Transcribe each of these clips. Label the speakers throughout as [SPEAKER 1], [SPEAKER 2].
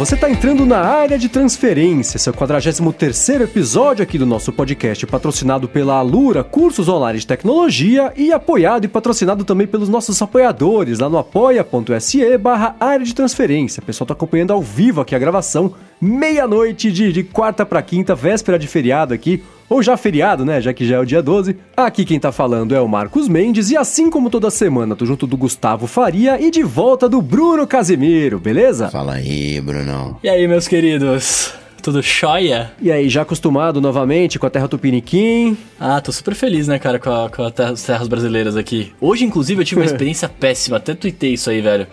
[SPEAKER 1] você está entrando na área de transferência, seu 43º episódio aqui do nosso podcast, patrocinado pela Alura Cursos Online de Tecnologia e apoiado e patrocinado também pelos nossos apoiadores lá no apoia.se barra área de transferência. O pessoal está acompanhando ao vivo aqui a gravação, meia-noite de, de quarta para quinta, véspera de feriado aqui, ou já feriado, né? Já que já é o dia 12. Aqui quem tá falando é o Marcos Mendes e assim como toda semana, tô junto do Gustavo Faria e de volta do Bruno Casemiro, beleza?
[SPEAKER 2] Fala aí, Brunão.
[SPEAKER 3] E aí, meus queridos? Tudo choia?
[SPEAKER 1] E aí, já acostumado novamente com a terra tupiniquim?
[SPEAKER 3] Ah, tô super feliz, né, cara, com, a, com a terra, as terras brasileiras aqui. Hoje, inclusive, eu tive uma experiência péssima, até tuitei isso aí, velho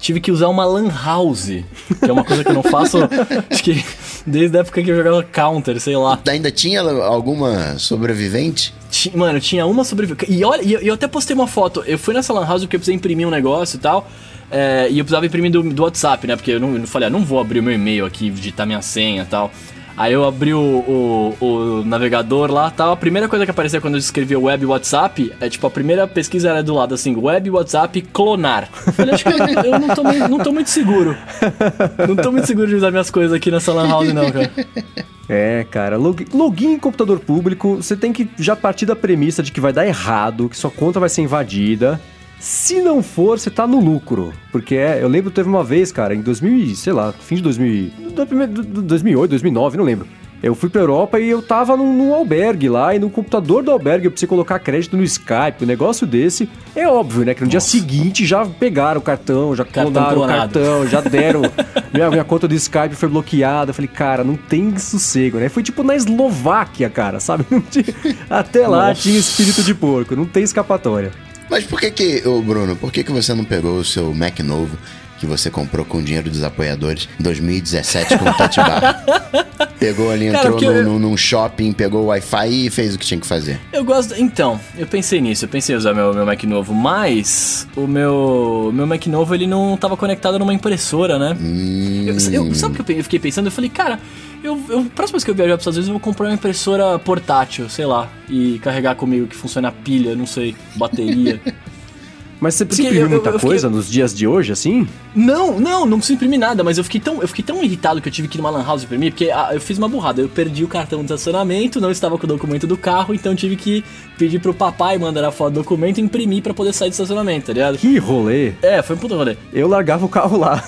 [SPEAKER 3] tive que usar uma lan house, que é uma coisa que eu não faço, acho que desde a época que eu jogava Counter, sei lá.
[SPEAKER 2] Ainda tinha alguma sobrevivente?
[SPEAKER 3] Mano, tinha uma sobrevivente. E olha, eu até postei uma foto. Eu fui nessa lan house porque eu precisei imprimir um negócio e tal. É, e eu precisava imprimir do, do WhatsApp, né? Porque eu não, eu falei, ah, não vou abrir o meu e-mail aqui, digitar minha senha e tal. Aí eu abri o, o, o, navegador lá tal. A primeira coisa que aparecia quando eu escrevia web WhatsApp é tipo, a primeira pesquisa era do lado assim, web WhatsApp clonar. Eu falei, acho que eu, eu não, tô, não tô muito seguro. Não tô muito seguro de usar minhas coisas aqui nessa Lan House, não, cara.
[SPEAKER 1] É, cara, log, login em computador público, você tem que já partir da premissa de que vai dar errado, que sua conta vai ser invadida. Se não for, você tá no lucro. Porque é, eu lembro teve uma vez, cara, em 2000, sei lá, fim de 2000, 2008, 2009, não lembro. Eu fui pra Europa e eu tava num, num, albergue lá, e no computador do albergue eu precisei colocar crédito no Skype, um negócio desse. É óbvio, né? Que no Nossa. dia seguinte já pegaram o cartão, já clonaram o cartão, já deram. minha, minha conta do Skype foi bloqueada. Eu falei, cara, não tem sossego, né? Foi tipo na Eslováquia, cara, sabe? Até lá Nossa. tinha espírito de porco, não tem escapatória.
[SPEAKER 2] Mas por que que, ô Bruno, por que que você não pegou o seu Mac novo que você comprou com o dinheiro dos apoiadores em 2017 com o Touch Bar? Pegou ali, entrou Cara, no, eu... num shopping, pegou o Wi-Fi e fez o que tinha que fazer.
[SPEAKER 3] Eu gosto. Então, eu pensei nisso, eu pensei em usar meu, meu Mac novo, mas o meu, meu Mac novo ele não estava conectado numa impressora, né? Hum... Eu, eu, sabe o que eu fiquei pensando? Eu falei, cara, eu, eu, próxima vez que eu viajar para os Estados Unidos, eu vou comprar uma impressora portátil, sei lá, e carregar comigo que funciona a pilha, não sei, bateria.
[SPEAKER 1] Mas você precisa imprimir muita eu, eu coisa fiquei... nos dias de hoje, assim?
[SPEAKER 3] Não, não, não preciso imprimir nada, mas eu fiquei tão, eu fiquei tão irritado que eu tive que ir numa lan house imprimir, porque ah, eu fiz uma burrada. Eu perdi o cartão de estacionamento, não estava com o documento do carro, então tive que pedir pro papai mandar a foto do documento e imprimir para poder sair do estacionamento, tá ligado?
[SPEAKER 1] Que rolê!
[SPEAKER 3] É, foi um puto rolê.
[SPEAKER 1] Eu largava o carro lá.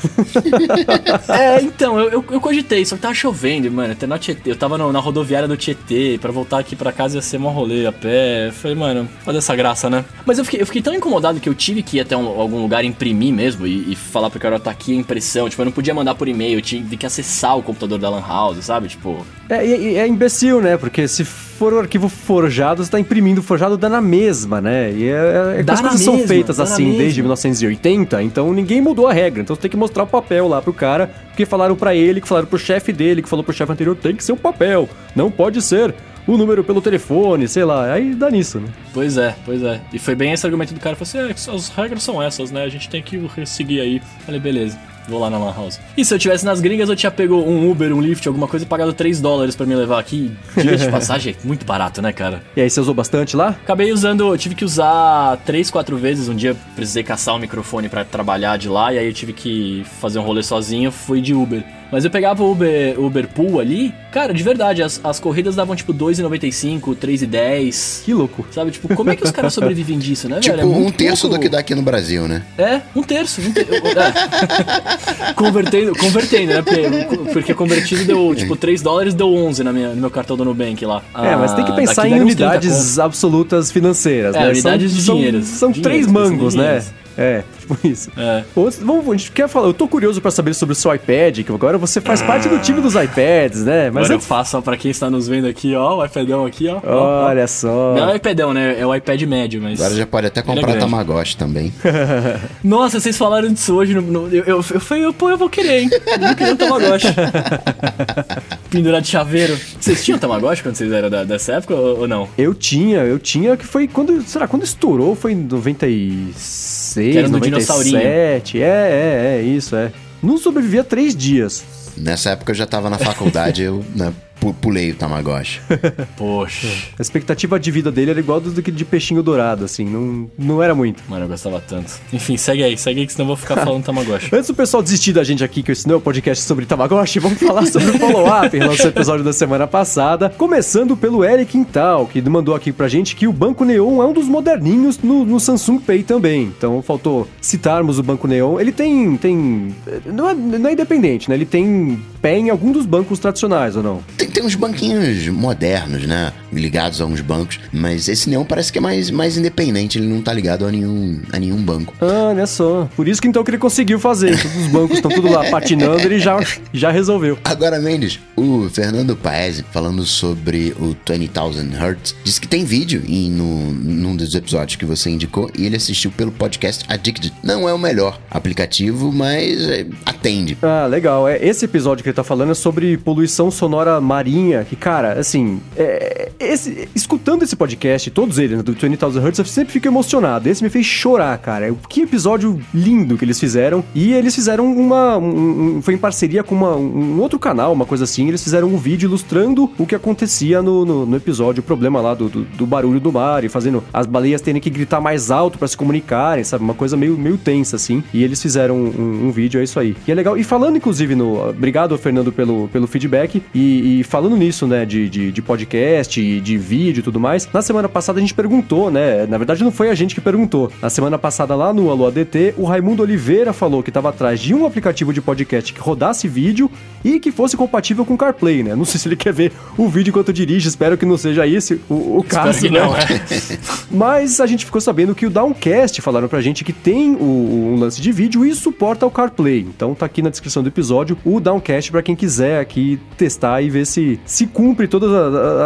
[SPEAKER 3] é, então, eu, eu, eu, cogitei, só que tava chovendo, mano, até na Tietê. Eu tava no, na rodoviária do Tietê, para voltar aqui para casa ia ser um rolê a pé. Eu falei, mano, fazer essa graça, né? Mas eu fiquei, eu fiquei tão incomodado que eu tive que ir até um, algum lugar imprimir mesmo e, e falar pro cara, tá aqui a impressão. Tipo, eu não podia mandar por e-mail, eu tinha que acessar o computador da Lan House, sabe? Tipo.
[SPEAKER 1] É, é, é imbecil, né? Porque se for o arquivo forjado, você tá imprimindo forjado, dá na mesma, né? E é, é as coisas mesma, são feitas assim desde 1980, então ninguém mudou a regra. Então você tem que mostrar o papel lá pro cara, porque falaram para ele, que falaram pro chefe dele, que falou pro chefe anterior, tem que ser um papel, não pode ser o número pelo telefone, sei lá. Aí dá nisso, né?
[SPEAKER 3] Pois é, pois é. E foi bem esse argumento do cara. Falou assim: é, as regras são essas, né? A gente tem que seguir aí. Falei, beleza. Vou lá na Lan House. E se eu tivesse nas gringas, eu tinha pego um Uber, um Lyft, alguma coisa e pagado 3 dólares para me levar aqui. Dia de passagem é muito barato, né, cara?
[SPEAKER 1] E aí, você usou bastante lá?
[SPEAKER 3] Acabei usando, tive que usar 3, 4 vezes. Um dia precisei caçar o um microfone para trabalhar de lá, e aí eu tive que fazer um rolê sozinho, fui de Uber. Mas eu pegava o Uber, Uber Pool ali, cara, de verdade, as, as corridas davam tipo 2,95, 3,10.
[SPEAKER 1] Que louco.
[SPEAKER 3] Sabe, tipo, como é que os caras sobrevivem disso, né,
[SPEAKER 2] tipo,
[SPEAKER 3] velho?
[SPEAKER 2] Tipo, é um terço pouco... do que dá aqui no Brasil, né?
[SPEAKER 3] É, um terço. Um ter... é. convertendo, convertendo, né? Porque, porque convertido deu, tipo, 3 dólares, deu 11 na minha, no meu cartão do Nubank lá.
[SPEAKER 1] É, mas tem que ah, pensar em unidades absolutas financeiras,
[SPEAKER 3] é,
[SPEAKER 1] né?
[SPEAKER 3] unidades
[SPEAKER 1] são,
[SPEAKER 3] de dinheiro.
[SPEAKER 1] São, são três mangos, né? É, tipo isso. É. Vamos, a gente quer falar, eu tô curioso para saber sobre o seu iPad, que agora você faz ah. parte do time dos iPads, né?
[SPEAKER 3] Mas agora eu faço, ó, pra quem está nos vendo aqui, ó, o iPadão aqui, ó.
[SPEAKER 1] Olha ó. só.
[SPEAKER 3] Não é o iPadão, né? É o iPad médio, mas...
[SPEAKER 2] Agora já pode até é comprar é Tamagotchi também.
[SPEAKER 3] Nossa, vocês falaram disso hoje, no, no, eu, eu, eu falei, pô, eu vou querer, hein? Eu vou querer um Tamagotchi. Pendurar de chaveiro. Vocês tinham Tamagotchi quando vocês eram da, dessa época ou, ou não?
[SPEAKER 1] Eu tinha, eu tinha, que foi quando, será, quando estourou, foi em 96... 96, que era 97. É, é, é, isso, é. Não sobrevivia três dias.
[SPEAKER 2] Nessa época eu já tava na faculdade, eu né, pulei o Tamagotchi.
[SPEAKER 3] Poxa.
[SPEAKER 1] A expectativa de vida dele era igual do que de peixinho dourado, assim, não, não era muito.
[SPEAKER 3] Mano, eu gostava tanto. Enfim, segue aí, segue aí que senão eu vou ficar falando Tamagotchi.
[SPEAKER 1] Antes do pessoal desistir da gente aqui, que esse não é um podcast sobre Tamagotchi, vamos falar sobre o follow-up em relação ao episódio da semana passada. Começando pelo Eric Quintal, que mandou aqui pra gente que o Banco Neon é um dos moderninhos no, no Samsung Pay também. Então faltou citarmos o Banco Neon. Ele tem. tem não, é, não é independente, né? Ele tem pé em algum dos bancos tradicionais, ou não?
[SPEAKER 2] Tem, tem uns banquinhos modernos, né? Ligados a uns bancos, mas esse Neon parece que é mais, mais independente, ele não tá ligado a nenhum, a nenhum banco.
[SPEAKER 1] Ah, olha só. Por isso que então que ele conseguiu fazer. Todos os bancos estão tudo lá patinando, ele já, já resolveu.
[SPEAKER 2] Agora, Mendes, o Fernando Paes, falando sobre o 20,000 Hertz, disse que tem vídeo em, no, num dos episódios que você indicou e ele assistiu pelo podcast Addicted. Não é o melhor aplicativo, mas é, atende.
[SPEAKER 1] Ah, legal. É, esse episódio que ele tá falando é sobre poluição sonora marinha, que, cara, assim, é, esse, escutando esse podcast, todos eles, né, do 20,000 Hertz, eu sempre fico emocionado. Esse me fez chorar, cara. Que episódio lindo que eles fizeram. E eles fizeram uma. Um, um, foi em parceria com uma, um outro canal, uma coisa assim. Eles fizeram um vídeo ilustrando o que acontecia no, no, no episódio, o problema lá do, do, do, barulho do mar e fazendo as baleias terem que gritar mais alto para se comunicarem, sabe? Uma coisa meio, meio tensa, assim. E eles fizeram um, um, vídeo, é isso aí. E é legal. E falando, inclusive, no. Obrigado, Fernando, pelo, pelo feedback. E, e falando nisso, né, de, de, de podcast, de vídeo e tudo mais, na semana passada a gente perguntou, né? Na verdade, não foi a gente que perguntou. Na semana passada, lá no Alô ADT, o Raimundo Oliveira falou que estava atrás de um aplicativo de podcast que rodasse vídeo e que fosse compatível com CarPlay, né? Não sei se ele quer ver o vídeo enquanto dirige, espero que não seja esse o, o caso, que
[SPEAKER 3] né? Não, é.
[SPEAKER 1] Mas a gente ficou sabendo que o Downcast falaram pra gente que tem o, um lance de vídeo e suporta o CarPlay. Então tá aqui na descrição do episódio o Downcast para quem quiser aqui testar e ver se se cumpre todas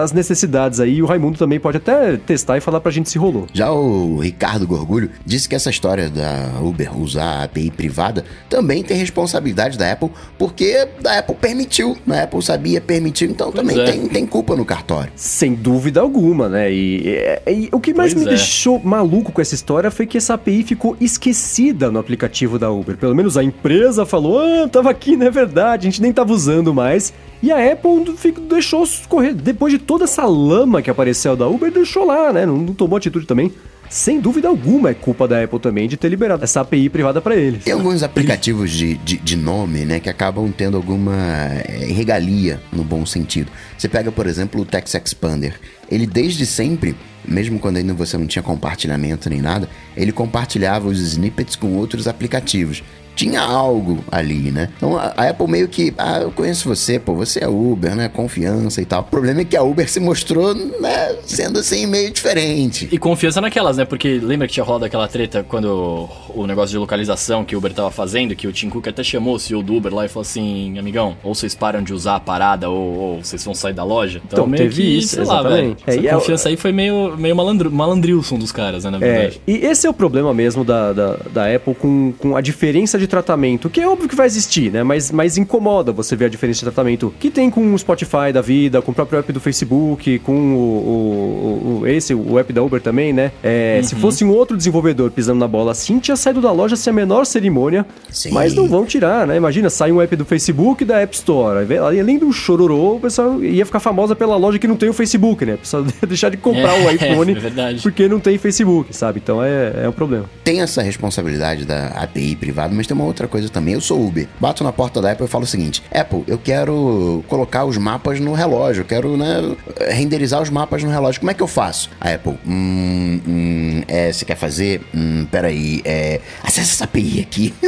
[SPEAKER 1] as necessidades aí. O Raimundo também pode até testar e falar pra gente se rolou.
[SPEAKER 2] Já o Ricardo Gorgulho disse que essa história da Uber usar a API privada também tem responsabilidade da Apple, porque a Apple permitiu, né? a Apple sabia, permitiu, então pois também é. tem, tem culpa no cartório.
[SPEAKER 1] Sem dúvida alguma, né? E, e, e o que mais pois me é. deixou maluco com essa história foi que essa API ficou esquecida no aplicativo da Uber. Pelo menos a empresa falou, ah, tava aqui, não é verdade, a gente nem tava usando mais. E a Apple deixou correr, depois de toda essa lama que apareceu da Uber, deixou lá, né? Não, não tomou atitude também sem dúvida alguma é culpa da Apple também de ter liberado essa API privada para eles.
[SPEAKER 2] Tem alguns aplicativos de, de, de, nome, né, que acabam tendo alguma é, regalia no bom sentido. Você pega, por exemplo, o Text Expander. Ele desde sempre, mesmo quando ainda você não tinha compartilhamento nem nada, ele compartilhava os snippets com outros aplicativos tinha algo ali, né? Então a, Apple meio que, ah, eu conheço você, pô, você é Uber, né? Confiança e tal. O problema é que a Uber se mostrou, né, sendo assim meio diferente.
[SPEAKER 3] E confiança naquelas, né? Porque lembra que tinha rolado aquela treta quando o negócio de localização que o Uber tava fazendo, que o Tim Cook até chamou o CEO do Uber lá e falou assim, amigão, ou vocês param de usar a parada ou, ou vocês vão sair da loja.
[SPEAKER 1] Então, então meio teve que, isso, sei exatamente.
[SPEAKER 3] lá, velho. É, a confiança é... aí foi meio, meio malandro, malandrilson dos caras, né, na verdade.
[SPEAKER 1] É, e esse é o problema mesmo da, da, da Apple com, com a diferença de de tratamento, que é óbvio que vai existir, né? Mas, mas incomoda você ver a diferença de tratamento que tem com o Spotify da vida, com o próprio app do Facebook, com o, o, o esse, o app da Uber também, né? É, uhum. Se fosse um outro desenvolvedor pisando na bola assim, tinha saído da loja sem a menor cerimônia, Sim. mas não vão tirar, né? Imagina, sai um app do Facebook da App Store, além do chororô, o pessoal ia ficar famosa pela loja que não tem o Facebook, né? O pessoal ia deixar de comprar é, o iPhone é porque não tem Facebook, sabe? Então é, é um problema.
[SPEAKER 2] Tem essa responsabilidade da API privada, mas tem uma outra coisa também. Eu sou Uber. Bato na porta da Apple e falo o seguinte: Apple, eu quero colocar os mapas no relógio, eu quero, né, renderizar os mapas no relógio. Como é que eu faço? A Apple, hum, hum, é, você quer fazer? Hum, peraí, é, acessa essa API aqui.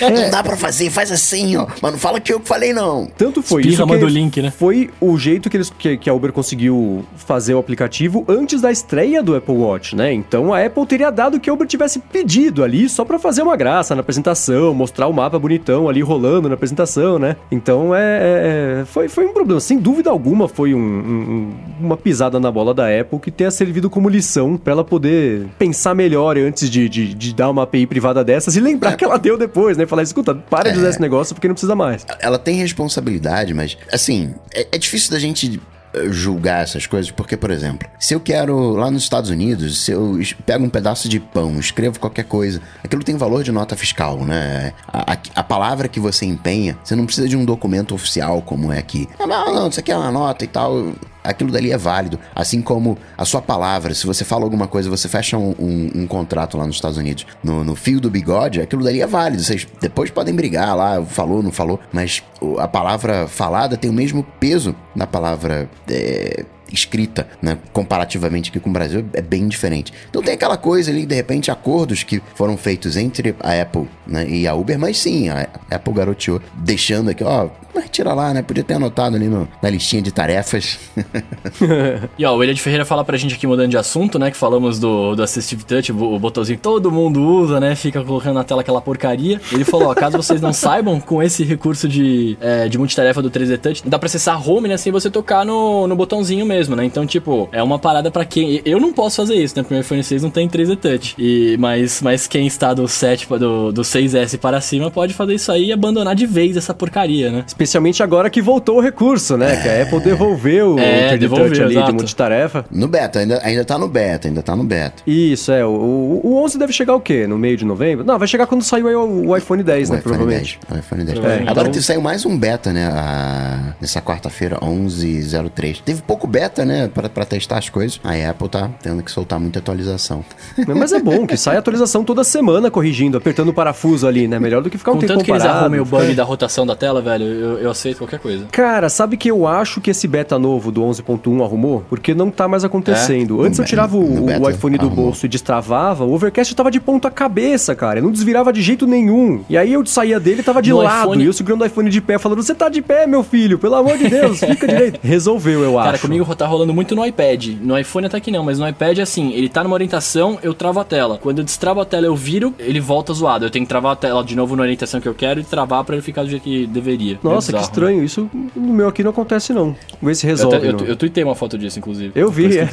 [SPEAKER 2] não dá pra fazer, faz assim, ó. Mas não fala que eu falei, não.
[SPEAKER 1] Tanto foi Espirra isso que link, né? foi o jeito que, eles, que, que a Uber conseguiu fazer o aplicativo antes da estreia do Apple Watch, né? Então a Apple teria dado que a Uber tivesse pedido ali só pra fazer uma graça na apresentação, mostrar o mapa bonitão ali rolando na apresentação, né? Então é, é, é foi, foi um problema. Sem dúvida alguma, foi um, um, uma pisada na bola da Apple que tenha servido como lição para ela poder pensar melhor antes de, de, de, dar uma API privada dessas e lembrar é. que ela deu depois, né? Falar, escuta, para de usar é. esse negócio porque não precisa mais.
[SPEAKER 2] Ela tem responsabilidade, mas assim, é, é difícil da gente julgar essas coisas, porque, por exemplo, se eu quero lá nos Estados Unidos, se eu pego um pedaço de pão, escrevo qualquer coisa, aquilo tem valor de nota fiscal, né? A, a, a palavra que você empenha, você não precisa de um documento oficial como é aqui. Não, não, não, isso aqui é uma nota e tal aquilo dali é válido. Assim como a sua palavra, se você fala alguma coisa, você fecha um, um, um contrato lá nos Estados Unidos, no, no, fio do bigode, aquilo dali é válido. Vocês depois podem brigar lá, falou, não falou, mas a palavra falada tem o mesmo peso na palavra é, escrita, né? Comparativamente aqui com o Brasil, é bem diferente. Então tem aquela coisa ali, de repente, acordos que foram feitos entre a Apple né, e a Uber, mas sim, a Apple garoteou, deixando aqui, ó, tira lá, né? Podia ter anotado ali no, na listinha de tarefas.
[SPEAKER 3] e ó, o William de Ferreira fala pra gente aqui, mudando de assunto, né? Que falamos do, do Assistive Touch, o, botãozinho que todo mundo usa, né? Fica colocando na tela aquela porcaria. Ele falou, ó, caso vocês não saibam, com esse recurso de, é, de multitarefa do 3D Touch, dá pra acessar home, né? Sem você tocar no, no botãozinho mesmo mesmo, né? Então, tipo, é uma parada para quem. Eu não posso fazer isso, né? Porque o iPhone 6 não tem 3D Touch. E, mas, mas quem está do 7 do, do 6S para cima pode fazer isso aí e abandonar de vez essa porcaria, né?
[SPEAKER 1] Especialmente agora que voltou o recurso, né? É... Que a Apple devolveu é, o 3D Touch ali exato. de multitarefa.
[SPEAKER 2] No beta, ainda, ainda tá no beta, ainda tá no beta.
[SPEAKER 1] Isso, é. O, o 11 deve chegar o quê? No meio de novembro? Não, vai chegar quando sair o, o iPhone 10, o né? iPhone provavelmente.
[SPEAKER 2] 10, o iPhone 10. É, agora então... saiu mais um beta, né? A, nessa quarta-feira, 11.03. Teve pouco beta, né? Pra, pra testar as coisas. A Apple tá tendo que soltar muita atualização.
[SPEAKER 1] Mas é bom que sai atualização toda semana corrigindo, apertando o parafuso ali, né? Melhor do que ficar um Com tempo tanto
[SPEAKER 3] parado. que eles arrumem o bug da rotação da tela, velho, eu, eu, aceito qualquer coisa.
[SPEAKER 1] Cara, sabe que eu acho que esse beta novo do 11.1 arrumou? Porque não tá mais acontecendo. É? Antes eu tirava o, o iPhone do arrumou. bolso e destravava, o Overcast tava de ponta cabeça, cara. Eu não desvirava de jeito nenhum. E aí eu saía dele tava de no lado. IPhone... E eu segurando o iPhone de pé, falando: Você tá de pé, meu filho? Pelo amor de Deus, fica direito. Resolveu, eu
[SPEAKER 3] acho.
[SPEAKER 1] Cara,
[SPEAKER 3] comigo tá rolando muito no iPad. No iPhone até que não, mas no iPad, assim, ele tá numa orientação, eu travo a tela. Quando eu destravo a tela, eu viro, ele volta zoado. Eu tenho que travar a tela de novo na orientação que eu quero e travar para ele ficar do jeito que deveria.
[SPEAKER 1] Nossa, é que estranho. Isso no meu aqui não acontece, não. Vê se resolve.
[SPEAKER 3] Eu, eu, eu, tuitei uma foto disso, inclusive.
[SPEAKER 1] Eu vi, é.
[SPEAKER 2] é.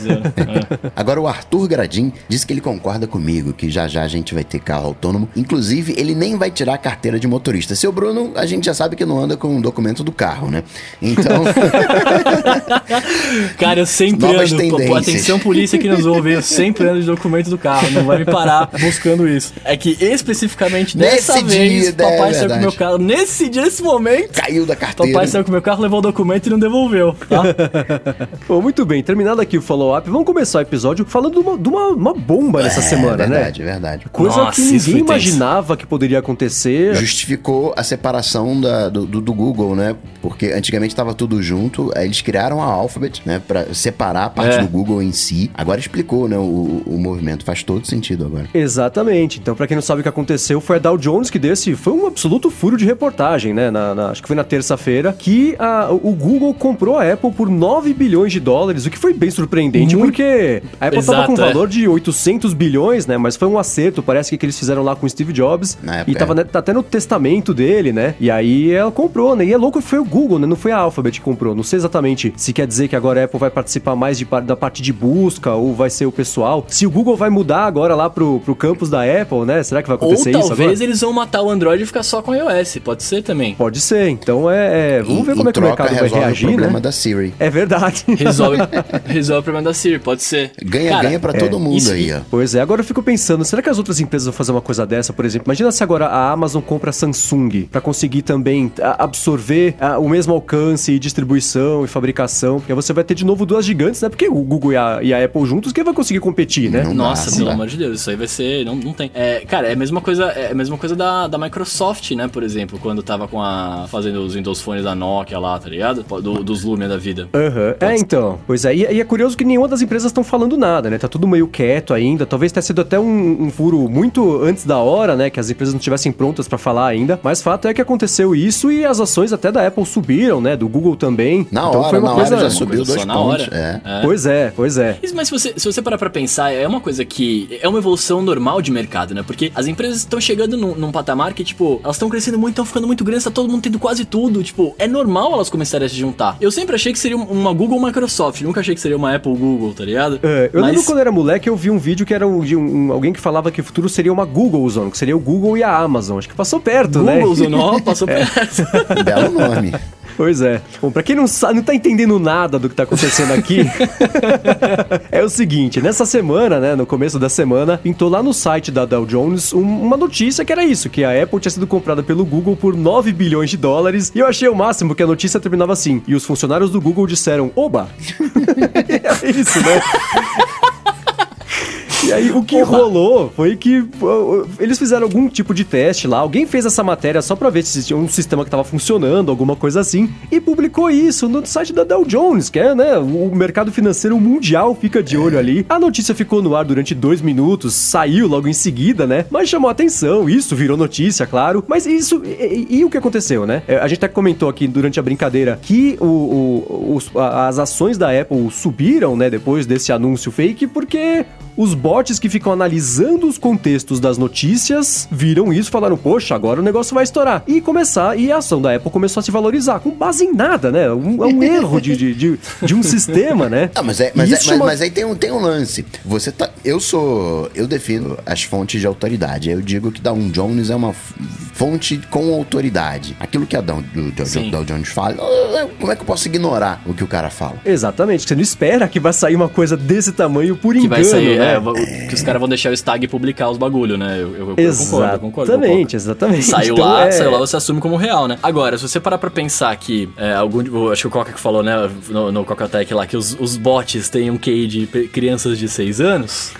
[SPEAKER 2] Agora, o Arthur Gradim disse que ele concorda comigo, que já já a gente vai ter carro autônomo. Inclusive, ele nem vai tirar a carteira de motorista. Seu Bruno, a gente já sabe que não anda com o documento do carro, né? Então.
[SPEAKER 3] Cara, eu sempre Novas ando. Pô, atenção, polícia que nos ouve, eu sempre ando de documento do carro. Não vai me parar buscando isso. É que especificamente nessa nesse vez, dia, papai é saiu com o meu carro. Nesse dia, nesse momento.
[SPEAKER 2] Caiu da carteira.
[SPEAKER 3] Papai saiu com o meu carro, levou o documento e não devolveu, tá?
[SPEAKER 1] Bom, muito bem. Terminado aqui o follow-up, vamos começar o episódio falando de uma, de uma, uma bomba nessa é, semana,
[SPEAKER 2] verdade,
[SPEAKER 1] né?
[SPEAKER 2] Verdade, verdade.
[SPEAKER 1] Coisa Nossa, que ninguém imaginava que poderia acontecer.
[SPEAKER 2] Justificou a separação da, do, do, do Google, né? Porque antigamente estava tudo junto, aí eles criaram a Alphabet, né? Pra separar a parte é. do Google em si. Agora explicou, né? O, o movimento faz todo sentido agora.
[SPEAKER 1] Exatamente. Então, para quem não sabe o que aconteceu, foi a Dow Jones que desse. Foi um absoluto furo de reportagem, né? Na, na, acho que foi na terça-feira, que a, o Google comprou a Apple por 9 bilhões de dólares, o que foi bem surpreendente, Muito... porque a Apple Exato, tava com um valor é. de 800 bilhões, né? Mas foi um acerto, parece que, que eles fizeram lá com o Steve Jobs. Na e tava é. né, tá até no testamento dele, né? E aí ela comprou, né? E é louco, foi o Google, né? Não foi a Alphabet que comprou. Não sei exatamente se quer dizer que agora a Apple vai participar mais de, da parte de busca ou vai ser o pessoal. Se o Google vai mudar agora lá pro, pro campus da Apple, né? Será que vai acontecer
[SPEAKER 3] ou,
[SPEAKER 1] isso
[SPEAKER 3] talvez agora? eles vão matar o Android e ficar só com o iOS. Pode ser também.
[SPEAKER 1] Pode ser. Então é... é vamos ver como é que o mercado vai reagir, o
[SPEAKER 2] problema
[SPEAKER 1] né?
[SPEAKER 2] da Siri.
[SPEAKER 1] É verdade.
[SPEAKER 3] Resolve, resolve o problema da Siri, pode ser.
[SPEAKER 2] Ganha, ganha pra é, todo mundo isso, aí, ó.
[SPEAKER 1] Pois é. Agora eu fico pensando, será que as outras empresas vão fazer uma coisa dessa, por exemplo? Imagina se agora a Amazon compra a Samsung para conseguir também absorver o mesmo alcance e distribuição e fabricação. Porque você vai ter de novo duas gigantes, né? Porque o Google e a, e a Apple juntos, quem vai conseguir competir, né?
[SPEAKER 3] Não Nossa, dá, pelo dá. amor de Deus, isso aí vai ser. Não, não tem. É, cara, é a mesma coisa, é a mesma coisa da, da Microsoft, né? Por exemplo, quando tava com a. fazendo os Windows Phones da Nokia lá, tá ligado? Do, dos Lumia da vida.
[SPEAKER 1] Aham. Uhum. É, então. Pois é. E, e, é curioso que nenhuma das empresas estão falando nada, né? Tá tudo meio quieto ainda. Talvez tenha sido até um, um furo muito antes da hora, né? Que as empresas não estivessem prontas para falar ainda. Mas fato é que aconteceu isso e as ações até da Apple subiram, né? Do Google também.
[SPEAKER 2] Na então, hora, foi uma na coisa... hora já subiu dois na. Hora.
[SPEAKER 1] É. é. Pois é, pois é.
[SPEAKER 3] Mas se você, se você parar pra pensar, é uma coisa que é uma evolução normal de mercado, né? Porque as empresas estão chegando num, num, patamar que, tipo, elas estão crescendo muito, estão ficando muito grandes, tá todo mundo tendo quase tudo. Tipo, é normal elas começarem a se juntar. Eu sempre achei que seria uma Google Microsoft, nunca achei que seria uma Apple Google, tá ligado?
[SPEAKER 1] É, eu Mas... lembro quando era moleque, eu vi um vídeo que era um, de um, alguém que falava que o futuro seria uma Google Zone, que seria o Google e a Amazon. Acho que passou perto,
[SPEAKER 3] Google
[SPEAKER 1] né?
[SPEAKER 3] Google Zone, ó, passou é. perto.
[SPEAKER 2] Belo nome.
[SPEAKER 1] Pois é. Bom, pra quem não, sabe, não tá entendendo nada do que tá acontecendo aqui, é o seguinte, nessa semana, né, no começo da semana, pintou lá no site da Dow Jones um, uma notícia que era isso, que a Apple tinha sido comprada pelo Google por 9 bilhões de dólares, e eu achei o máximo que a notícia terminava assim, e os funcionários do Google disseram, oba! é isso, né? E aí o que Porra. rolou foi que eles fizeram algum tipo de teste lá, alguém fez essa matéria só pra ver se tinha um sistema que tava funcionando, alguma coisa assim, e publicou isso no site da Dow Jones, que é, né, o mercado financeiro mundial fica de olho ali. A notícia ficou no ar durante dois minutos, saiu logo em seguida, né, mas chamou atenção, isso virou notícia, claro, mas isso, e, e, e o que aconteceu, né? É, a gente até comentou aqui durante a brincadeira que o, o, os, as ações da Apple subiram, né, depois desse anúncio fake, porque os bots que ficam analisando os contextos das notícias viram isso e falaram: Poxa, agora o negócio vai estourar. E começar, e a ação da Apple começou a se valorizar, com base em nada, né? Um, é um erro de, de, de, de, um sistema, né?
[SPEAKER 2] Ah, mas, é, mas, é, mas, mas, aí tem um, tem um lance. Você tá. Eu sou. Eu defino as fontes de autoridade. Eu digo que Dow Jones é uma fonte com autoridade. Aquilo que a Dow, Dow Jones fala, como é que eu posso ignorar o que o cara fala?
[SPEAKER 1] Exatamente. Você não espera que vai sair uma coisa desse tamanho por que engano, vai sair, né?
[SPEAKER 3] É, que os caras vão deixar o Stag publicar os bagulho, né? Eu, eu,
[SPEAKER 1] eu concordo, concordo. Exatamente, exatamente.
[SPEAKER 3] Saiu então, lá, é... saiu lá, você assume como real, né? Agora, se você parar pra pensar que é, algum. Acho que o Coca que falou, né, no, no Coca-Tech lá, que os, os bots têm um QI de crianças de 6 anos,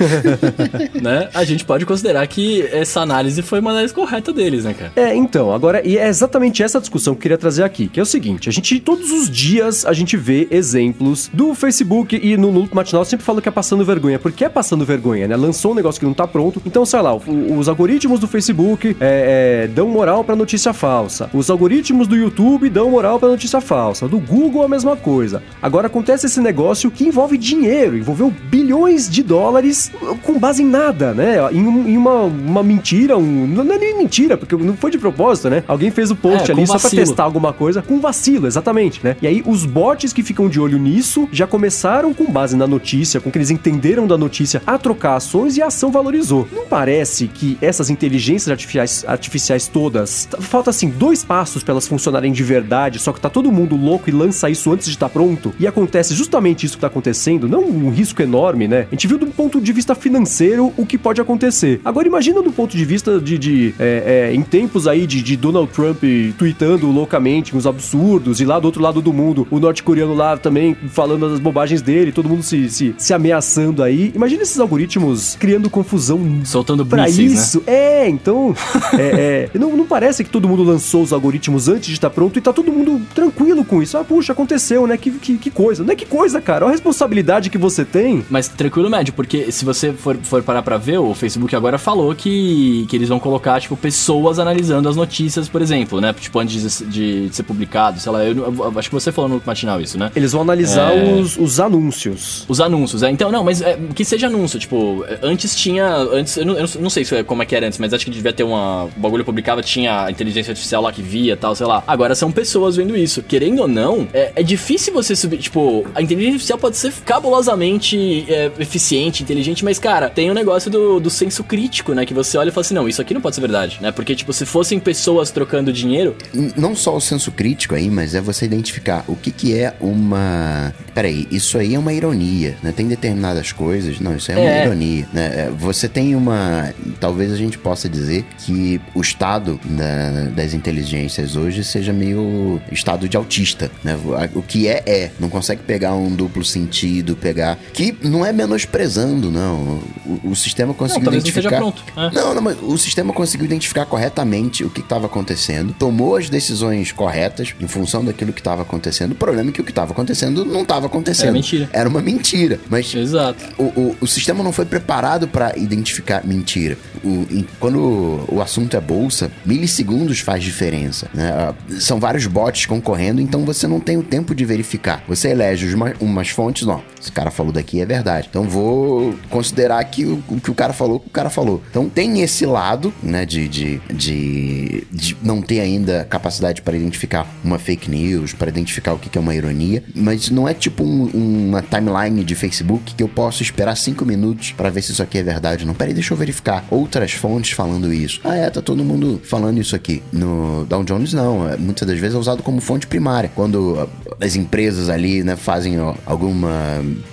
[SPEAKER 3] né? A gente pode considerar que essa análise foi uma análise correta deles, né, cara?
[SPEAKER 1] É, então, agora, e é exatamente essa discussão que eu queria trazer aqui, que é o seguinte: a gente, todos os dias, a gente vê exemplos do Facebook e no Luto Matinal sempre falo que é passando vergonha, porque é passando vergonha, né? Lançou um negócio que não tá pronto. Então, sei lá, os algoritmos do Facebook é, é, dão moral pra notícia falsa. Os algoritmos do YouTube dão moral pra notícia falsa. Do Google, a mesma coisa. Agora acontece esse negócio que envolve dinheiro, envolveu bilhões de dólares com base em nada, né? Em, em uma, uma mentira, um, não é nem mentira, porque não foi de propósito, né? Alguém fez o post é, ali só pra testar alguma coisa com vacilo, exatamente, né? E aí os bots que ficam de olho nisso já começaram com base na notícia, com que eles entenderam da notícia, a trocar ações e a ação valorizou. Não parece que essas inteligências artificiais, artificiais todas, falta assim dois passos para elas funcionarem de verdade, só que tá todo mundo louco e lança isso antes de estar tá pronto, e acontece justamente isso que tá acontecendo, não um risco enorme, né? A gente viu do ponto de vista financeiro o que pode acontecer. Agora imagina do ponto de vista de, de é, é, em tempos aí de, de Donald Trump tweetando loucamente uns absurdos, e lá do outro lado do mundo, o norte-coreano lá também falando as bobagens dele, todo mundo se, se, se ameaçando aí. Imagina esses algoritmos criando confusão.
[SPEAKER 3] Soltando pra mísseis,
[SPEAKER 1] isso. Né? É, então. é, é, não, não parece que todo mundo lançou os algoritmos antes de estar pronto e tá todo mundo tranquilo com isso. Ah, puxa, aconteceu, né? Que, que, que coisa. Não é que coisa, cara. Olha a responsabilidade que você tem.
[SPEAKER 3] Mas tranquilo, médio, porque se você for, for parar pra ver, o Facebook agora falou que, que eles vão colocar, tipo, pessoas analisando as notícias, por exemplo, né? Tipo, antes de, de, de ser publicado, sei lá. Eu, eu, acho que você falou no matinal isso, né?
[SPEAKER 1] Eles vão analisar é... os, os anúncios.
[SPEAKER 3] Os anúncios, é. Então, não, mas é, que seja anúncio. Tipo, antes tinha. Antes, eu não, eu não sei é, como é que era antes, mas acho que devia ter uma. O bagulho publicava, tinha a inteligência artificial lá que via tal, sei lá. Agora são pessoas vendo isso. Querendo ou não, é, é difícil você subir. Tipo, a inteligência artificial pode ser cabulosamente é, eficiente, inteligente, mas, cara, tem o um negócio do, do senso crítico, né? Que você olha e fala assim: não, isso aqui não pode ser verdade, né? Porque, tipo, se fossem pessoas trocando dinheiro.
[SPEAKER 2] Não só o senso crítico aí, mas é você identificar o que, que é uma. Peraí, isso aí é uma ironia, né? Tem determinadas coisas. Não, isso é uma é. ironia, né? É, você tem uma. Talvez a gente possa dizer que o estado da, das inteligências hoje seja meio estado de autista, né? O que é, é. Não consegue pegar um duplo sentido, pegar. Que não é menosprezando, não. O, o sistema conseguiu não, identificar. Não, é. não, não, mas o sistema conseguiu identificar corretamente o que estava acontecendo, tomou as decisões corretas em função daquilo que estava acontecendo. O problema é que o que estava acontecendo não estava acontecendo. Era
[SPEAKER 3] mentira.
[SPEAKER 2] Era uma mentira. Mas
[SPEAKER 3] Exato.
[SPEAKER 2] O, o, o sistema não foi preparado para identificar mentira. O, em, quando o assunto é bolsa, milissegundos faz diferença. Né? Ah, são vários bots concorrendo, então você não tem o tempo de verificar. Você elege uma, umas fontes, ó, esse cara falou daqui é verdade. Então vou considerar que o, que o cara falou, que o cara falou. Então tem esse lado, né, de, de, de, de não ter ainda capacidade para identificar uma fake news, para identificar o que é uma ironia, mas não é tipo um, uma timeline de Facebook que eu posso esperar cinco minutos para ver se isso aqui é verdade ou não. Peraí, deixa eu verificar. Outras fontes falando isso. Ah, é, tá todo mundo falando isso aqui. No Dow Jones, não. É, muitas das vezes é usado como fonte primária. Quando as empresas ali, né, fazem ó, alguma,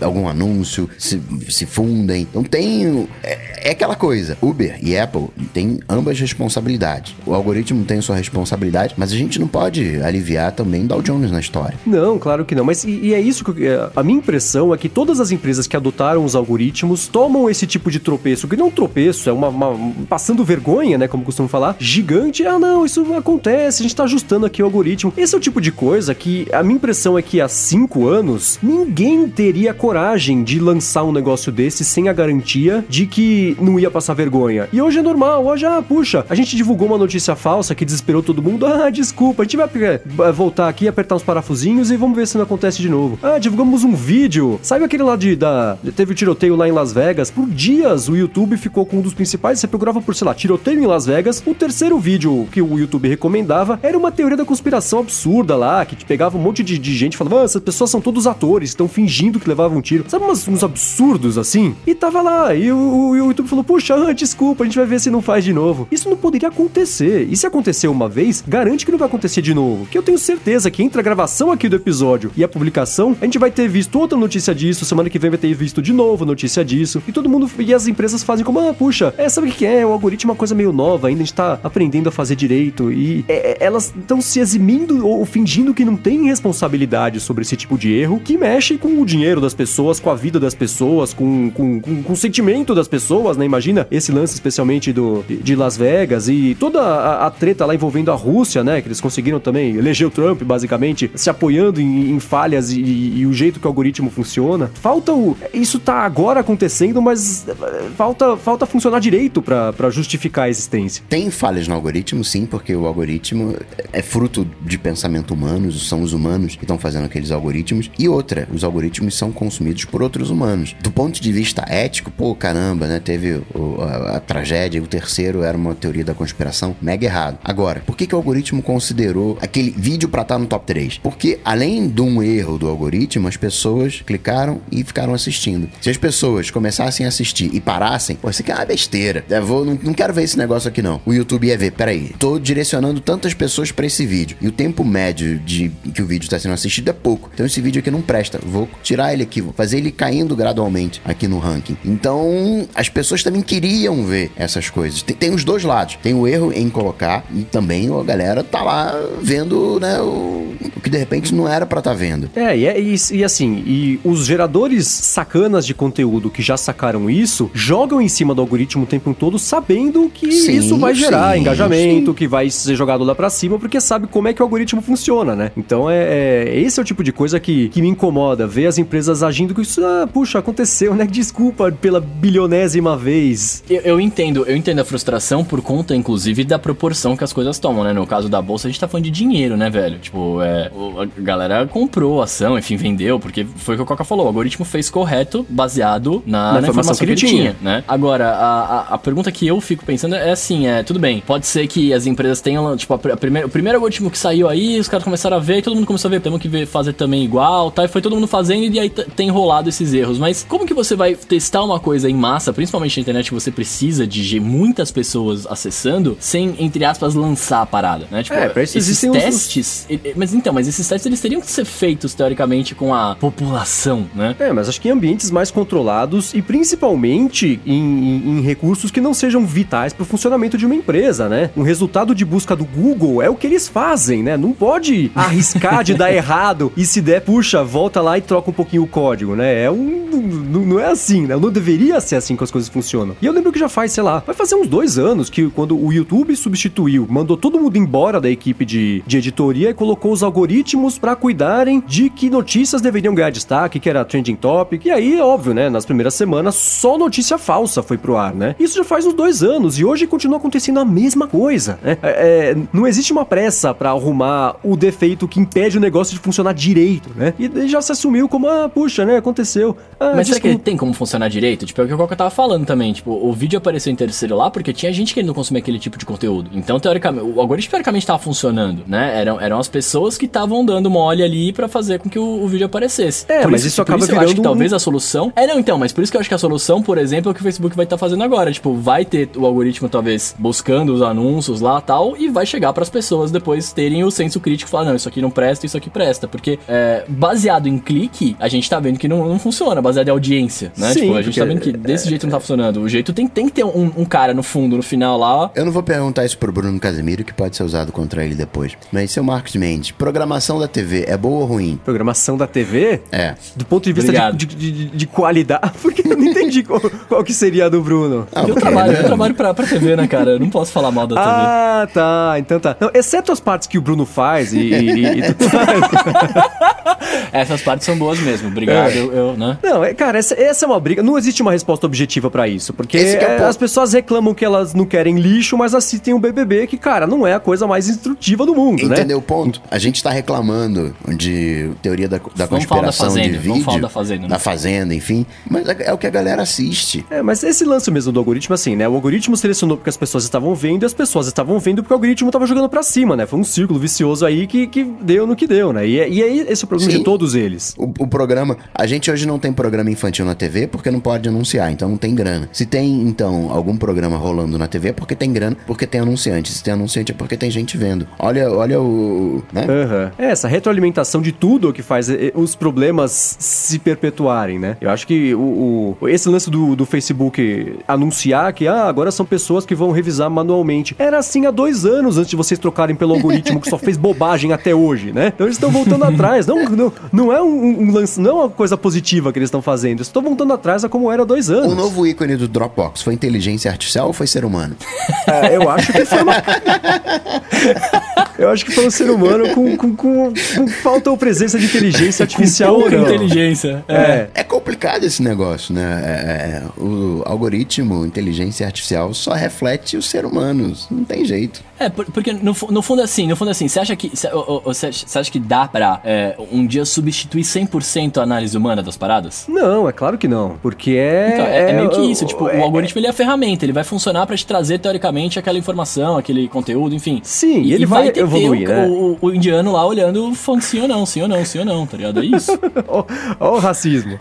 [SPEAKER 2] algum anúncio, se, se fundem. Então tem. É, é aquela coisa. Uber e Apple têm ambas responsabilidades. O algoritmo tem sua responsabilidade, mas a gente não pode aliviar também Dow Jones na história.
[SPEAKER 1] Não, claro que não. Mas e, e é isso que. É, a minha impressão é que todas as empresas que adotaram os algoritmos tomam esse tipo de tropeço, que não é tropeço, é uma, uma, passando vergonha, né, como costumam falar, gigante. Ah, não, isso acontece, a gente tá ajustando aqui o algoritmo. Esse é o tipo de coisa que a minha impressão é que há cinco anos ninguém teria coragem de lançar um negócio desse sem a garantia de que não ia passar vergonha. E hoje é normal, hoje, ah, puxa, a gente divulgou uma notícia falsa que desesperou todo mundo. Ah, desculpa, a gente vai voltar aqui, apertar uns parafusinhos e vamos ver se não acontece de novo. Ah, divulgamos um vídeo. Sabe aquele lá de da teve o tiroteio lá em Las Vegas? Por dias o YouTube ficou com um dos principais, você procurava por, sei lá, tiroteio em Las Vegas. O terceiro vídeo que o YouTube recomendava era uma teoria da conspiração absurda lá, que te pegava um monte de, de gente falando, ah, essas pessoas são todos atores, estão fingindo que levavam um tiro. Sabe umas, uns absurdos assim? E tava lá, e o, o, o YouTube falou, puxa, ah, desculpa, a gente vai ver se não faz de novo. Isso não poderia acontecer. E se acontecer uma vez, garante que não vai acontecer de novo. Que eu tenho certeza que entre a gravação aqui do episódio e a publicação, a gente vai ter visto outra notícia disso, semana que vem vai ter visto de novo notícia disso. E todo mundo, e as empresas fazem como, ah, puxa, é, sabe o que é? O algoritmo é uma coisa meio nova, ainda a gente tá aprendendo a fazer direito. E é, é elas estão se eximindo ou fingindo que não tem responsabilidade sobre esse tipo de erro, que mexe com o dinheiro das pessoas, com a vida das pessoas, com, com, com, com o sentimento das pessoas, né? Imagina esse lance especialmente do, de Las Vegas e toda a, a treta lá envolvendo a Rússia, né? Que eles conseguiram também eleger o Trump, basicamente, se apoiando em, em falhas e, e, o jeito que o algoritmo funciona. Falta o. Isso tá agora acontecendo, mas eh, falta, falta funcionar direito para justificar a existência.
[SPEAKER 2] Tem falhas no algoritmo, sim, porque o algoritmo é fruto de pensamento humanos, são os humanos que estão fazendo aqueles algoritmos. E outra, os algoritmos são consumidos por outros humanos. Do ponto de vista ético, pô, caramba, né? Teve o, a, a, tragédia, o terceiro era uma teoria da conspiração mega errado. Agora, por que, que o algoritmo considerou aquele vídeo para estar tá no top 3? Porque além de um erro do algoritmo, as pessoas clicaram e ficaram assistindo. Se as pessoas começassem a assistir e parassem, pô, isso aqui é uma besteira. Eu vou, não, não quero ver esse negócio aqui não. O YouTube ia ver, peraí, tô direcionando tantas pessoas para esse vídeo. E o tempo médio de que o vídeo está sendo assistido é pouco. Então esse vídeo aqui não presta. Vou tirar ele aqui, vou fazer ele caindo gradualmente aqui no ranking. Então, as pessoas também queriam ver essas coisas. Tem, tem os dois lados. Tem o erro em colocar e também a galera tá lá vendo, né, o, o que de repente não era para estar tá vendo.
[SPEAKER 1] É, e, é, e, e assim, e os geradores sacanas de conteúdo que já sacaram isso, jogam em cima do algoritmo o tempo todo sabendo que sim, isso vai gerar sim, engajamento, sim. que vai ser jogado lá para cima, porque sabe como é que o algoritmo funciona, né? Então é, é, esse é o tipo de coisa que, que me incomoda, ver as empresas agindo com isso, ah, puxa, aconteceu, né? Desculpa pela bilionésima vez.
[SPEAKER 3] Eu, eu entendo, eu entendo a frustração por conta, inclusive, da proporção que as coisas tomam, né? No caso da bolsa, a gente tá falando de dinheiro, né, velho? Tipo, é, a galera comprou a ação, enfim, vendeu, porque foi o que o Coca falou, o algoritmo fez correto, baseado na, na, na informação, informação, que ele tinha, né? Agora, a, a, a, pergunta que eu fico pensando é assim, é, tudo bem, pode ser que as empresas tenham, tipo, a, a primeira, o primeiro algoritmo que saiu aí, os caras começaram a ver, e todo mundo começou a ver, temos que ver, fazer também igual, tá? E foi todo mundo fazendo e aí tem rolado esses erros. Mas como que você vai testar uma coisa em massa, principalmente na internet, que você precisa de muitas pessoas acessando, sem, entre aspas, lançar a parada, né? Tipo, é, esses testes... Uns... Mas então, mas esses testes, eles teriam que ser feitos, teoricamente, com a população, né?
[SPEAKER 1] É, mas acho que em ambientes mais controlados e principalmente em, em, em recursos que não sejam vitais para o funcionamento de uma empresa, né? Um resultado de busca do Google é o que eles fazem, né? Não pode arriscar de dar errado e se der, puxa, volta lá e troca um pouquinho o código, né? É um. Não, não é assim, né? Não deveria ser assim que as coisas funcionam. E eu lembro que já faz, sei lá, vai fazer uns dois anos que quando o YouTube substituiu, mandou todo mundo embora da equipe de, de editoria e colocou os algoritmos para cuidarem de que notícias deveriam ganhar destaque, que era trending topic. E aí, óbvio, né? Nas primeiras semanas, só notícia falsa foi pro ar, né? Isso já faz uns dois anos e hoje continua acontecendo a mesma coisa, né? É, é, não existe uma pressa para arrumar o defeito que impede o negócio de funcionar direito, né? E já se assumiu como, ah, puxa, né? Aconteceu. Ah,
[SPEAKER 3] Mas será que tem como funcionar direito? Tipo, é o que o tava falando também. Tipo, o vídeo apareceu em terceiro lá porque tinha gente que não consumia aquele tipo de conteúdo. Então, teoricamente, o algoritmo teoricamente tava funcionando, né? Eram, eram as pessoas que estavam dando mole ali para fazer com que o, o, vídeo aparecesse.
[SPEAKER 1] É, por mas isso, isso acaba isso virando...
[SPEAKER 3] Eu acho que talvez a solução... É, não, então, mas por isso que eu acho que a solução, por exemplo, é o que o Facebook vai estar tá fazendo agora. Tipo, vai ter o algoritmo talvez buscando os anúncios lá tal e vai chegar para as pessoas depois terem o senso crítico e falar, não, isso aqui não presta, isso aqui presta. Porque é, baseado em clique, a gente tá vendo que não, não funciona, baseado em audiência, né? Sim, tipo, a gente tá vendo que desse é, jeito não tá funcionando. O jeito tem, tem que ter um, um, cara no fundo, no final lá.
[SPEAKER 2] Eu não vou perguntar isso pro Bruno Casemiro, que pode ser usado contra ele depois. Mas seu Marcos Mendes, programação da TV é boa ou ruim?
[SPEAKER 1] Programação da TV?
[SPEAKER 2] É.
[SPEAKER 1] Do ponto de vista de, de, de, de, qualidade. Porque eu não entendi qual, qual, que seria a do Bruno.
[SPEAKER 3] Ah, eu, trabalho, eu trabalho pra, pra TV, né, cara? Eu não posso falar mal da TV.
[SPEAKER 1] Ah, tá. Então tá. Não, exceto as partes que o Bruno faz e, e, e
[SPEAKER 3] Essas partes são boas mesmo. Obrigado, é. eu, eu, né?
[SPEAKER 1] Não, é, cara, essa, essa, é uma briga. Não existe uma resposta objetiva para isso. Porque é as pessoas reclamam que elas não querem lixo, mas assistem o BBB, que, cara, não é a coisa mais instrutiva do mundo,
[SPEAKER 2] Entendeu
[SPEAKER 1] né?
[SPEAKER 2] Entendeu o ponto? A gente tá reclamando de teoria da, da conspiração
[SPEAKER 3] da fazenda,
[SPEAKER 2] de vídeo. Vamos
[SPEAKER 3] da Fazenda. Né?
[SPEAKER 2] Da Fazenda, enfim. Mas é, é o que a galera assiste.
[SPEAKER 1] É, mas esse lance mesmo do algoritmo, assim, né? O algoritmo selecionou porque as pessoas estavam vendo e as pessoas estavam vendo porque o algoritmo tava jogando para cima, né? Foi um círculo vicioso aí que, que deu no que deu, né? E, e aí esse é o problema Sim. de todos eles.
[SPEAKER 2] O, o, programa. A gente hoje não tem programa infantil na TV porque não pode anunciar, então não tem grana. Se tem, então, algum programa rolando na TV é porque tem grana, porque tem anunciante. Se tem anunciante é porque tem gente vendo. Olha, olha o. Né?
[SPEAKER 1] Uhum. É, essa retroalimentação de tudo que faz eh, os problemas se perpetuarem, né? Eu acho que o, o esse lance do, do Facebook anunciar que ah, agora são pessoas que vão revisar manualmente. Era assim há dois anos antes de vocês trocarem pelo algoritmo que só fez bobagem até hoje, né? Então eles estão voltando atrás. Não, não, não é um, um, lance, não é uma coisa positiva que eles estão fazendo. Estão voltando atrás a como era há dois anos.
[SPEAKER 2] O novo ícone do Dropbox foi inteligência artificial ou foi ser humano?
[SPEAKER 1] É, eu acho que foi uma. eu acho que foi um ser humano com, com, com, com falta ou presença de inteligência artificial ou não.
[SPEAKER 3] inteligência.
[SPEAKER 2] É. é. é complicado esse negócio, né? É, é, o algoritmo, inteligência artificial só reflete os seres humanos. Não tem jeito.
[SPEAKER 3] É, porque no, no fundo assim, no fundo assim, você acha que você acha que dá pra é, um dia substituir 100% a análise humana das paradas?
[SPEAKER 1] Não, é claro que não, porque é...
[SPEAKER 3] Então, é, é, meio que isso, tipo, é, o algoritmo ele é a ferramenta, ele vai funcionar para te trazer teoricamente aquela informação, aquele conteúdo, enfim.
[SPEAKER 1] Sim, e ele vai, vai ter evoluir,
[SPEAKER 3] ter o,
[SPEAKER 1] né?
[SPEAKER 3] o, o, indiano lá olhando sim ou não, sim ou não, sim ou não, tá ligado? É isso.
[SPEAKER 1] Ó o racismo.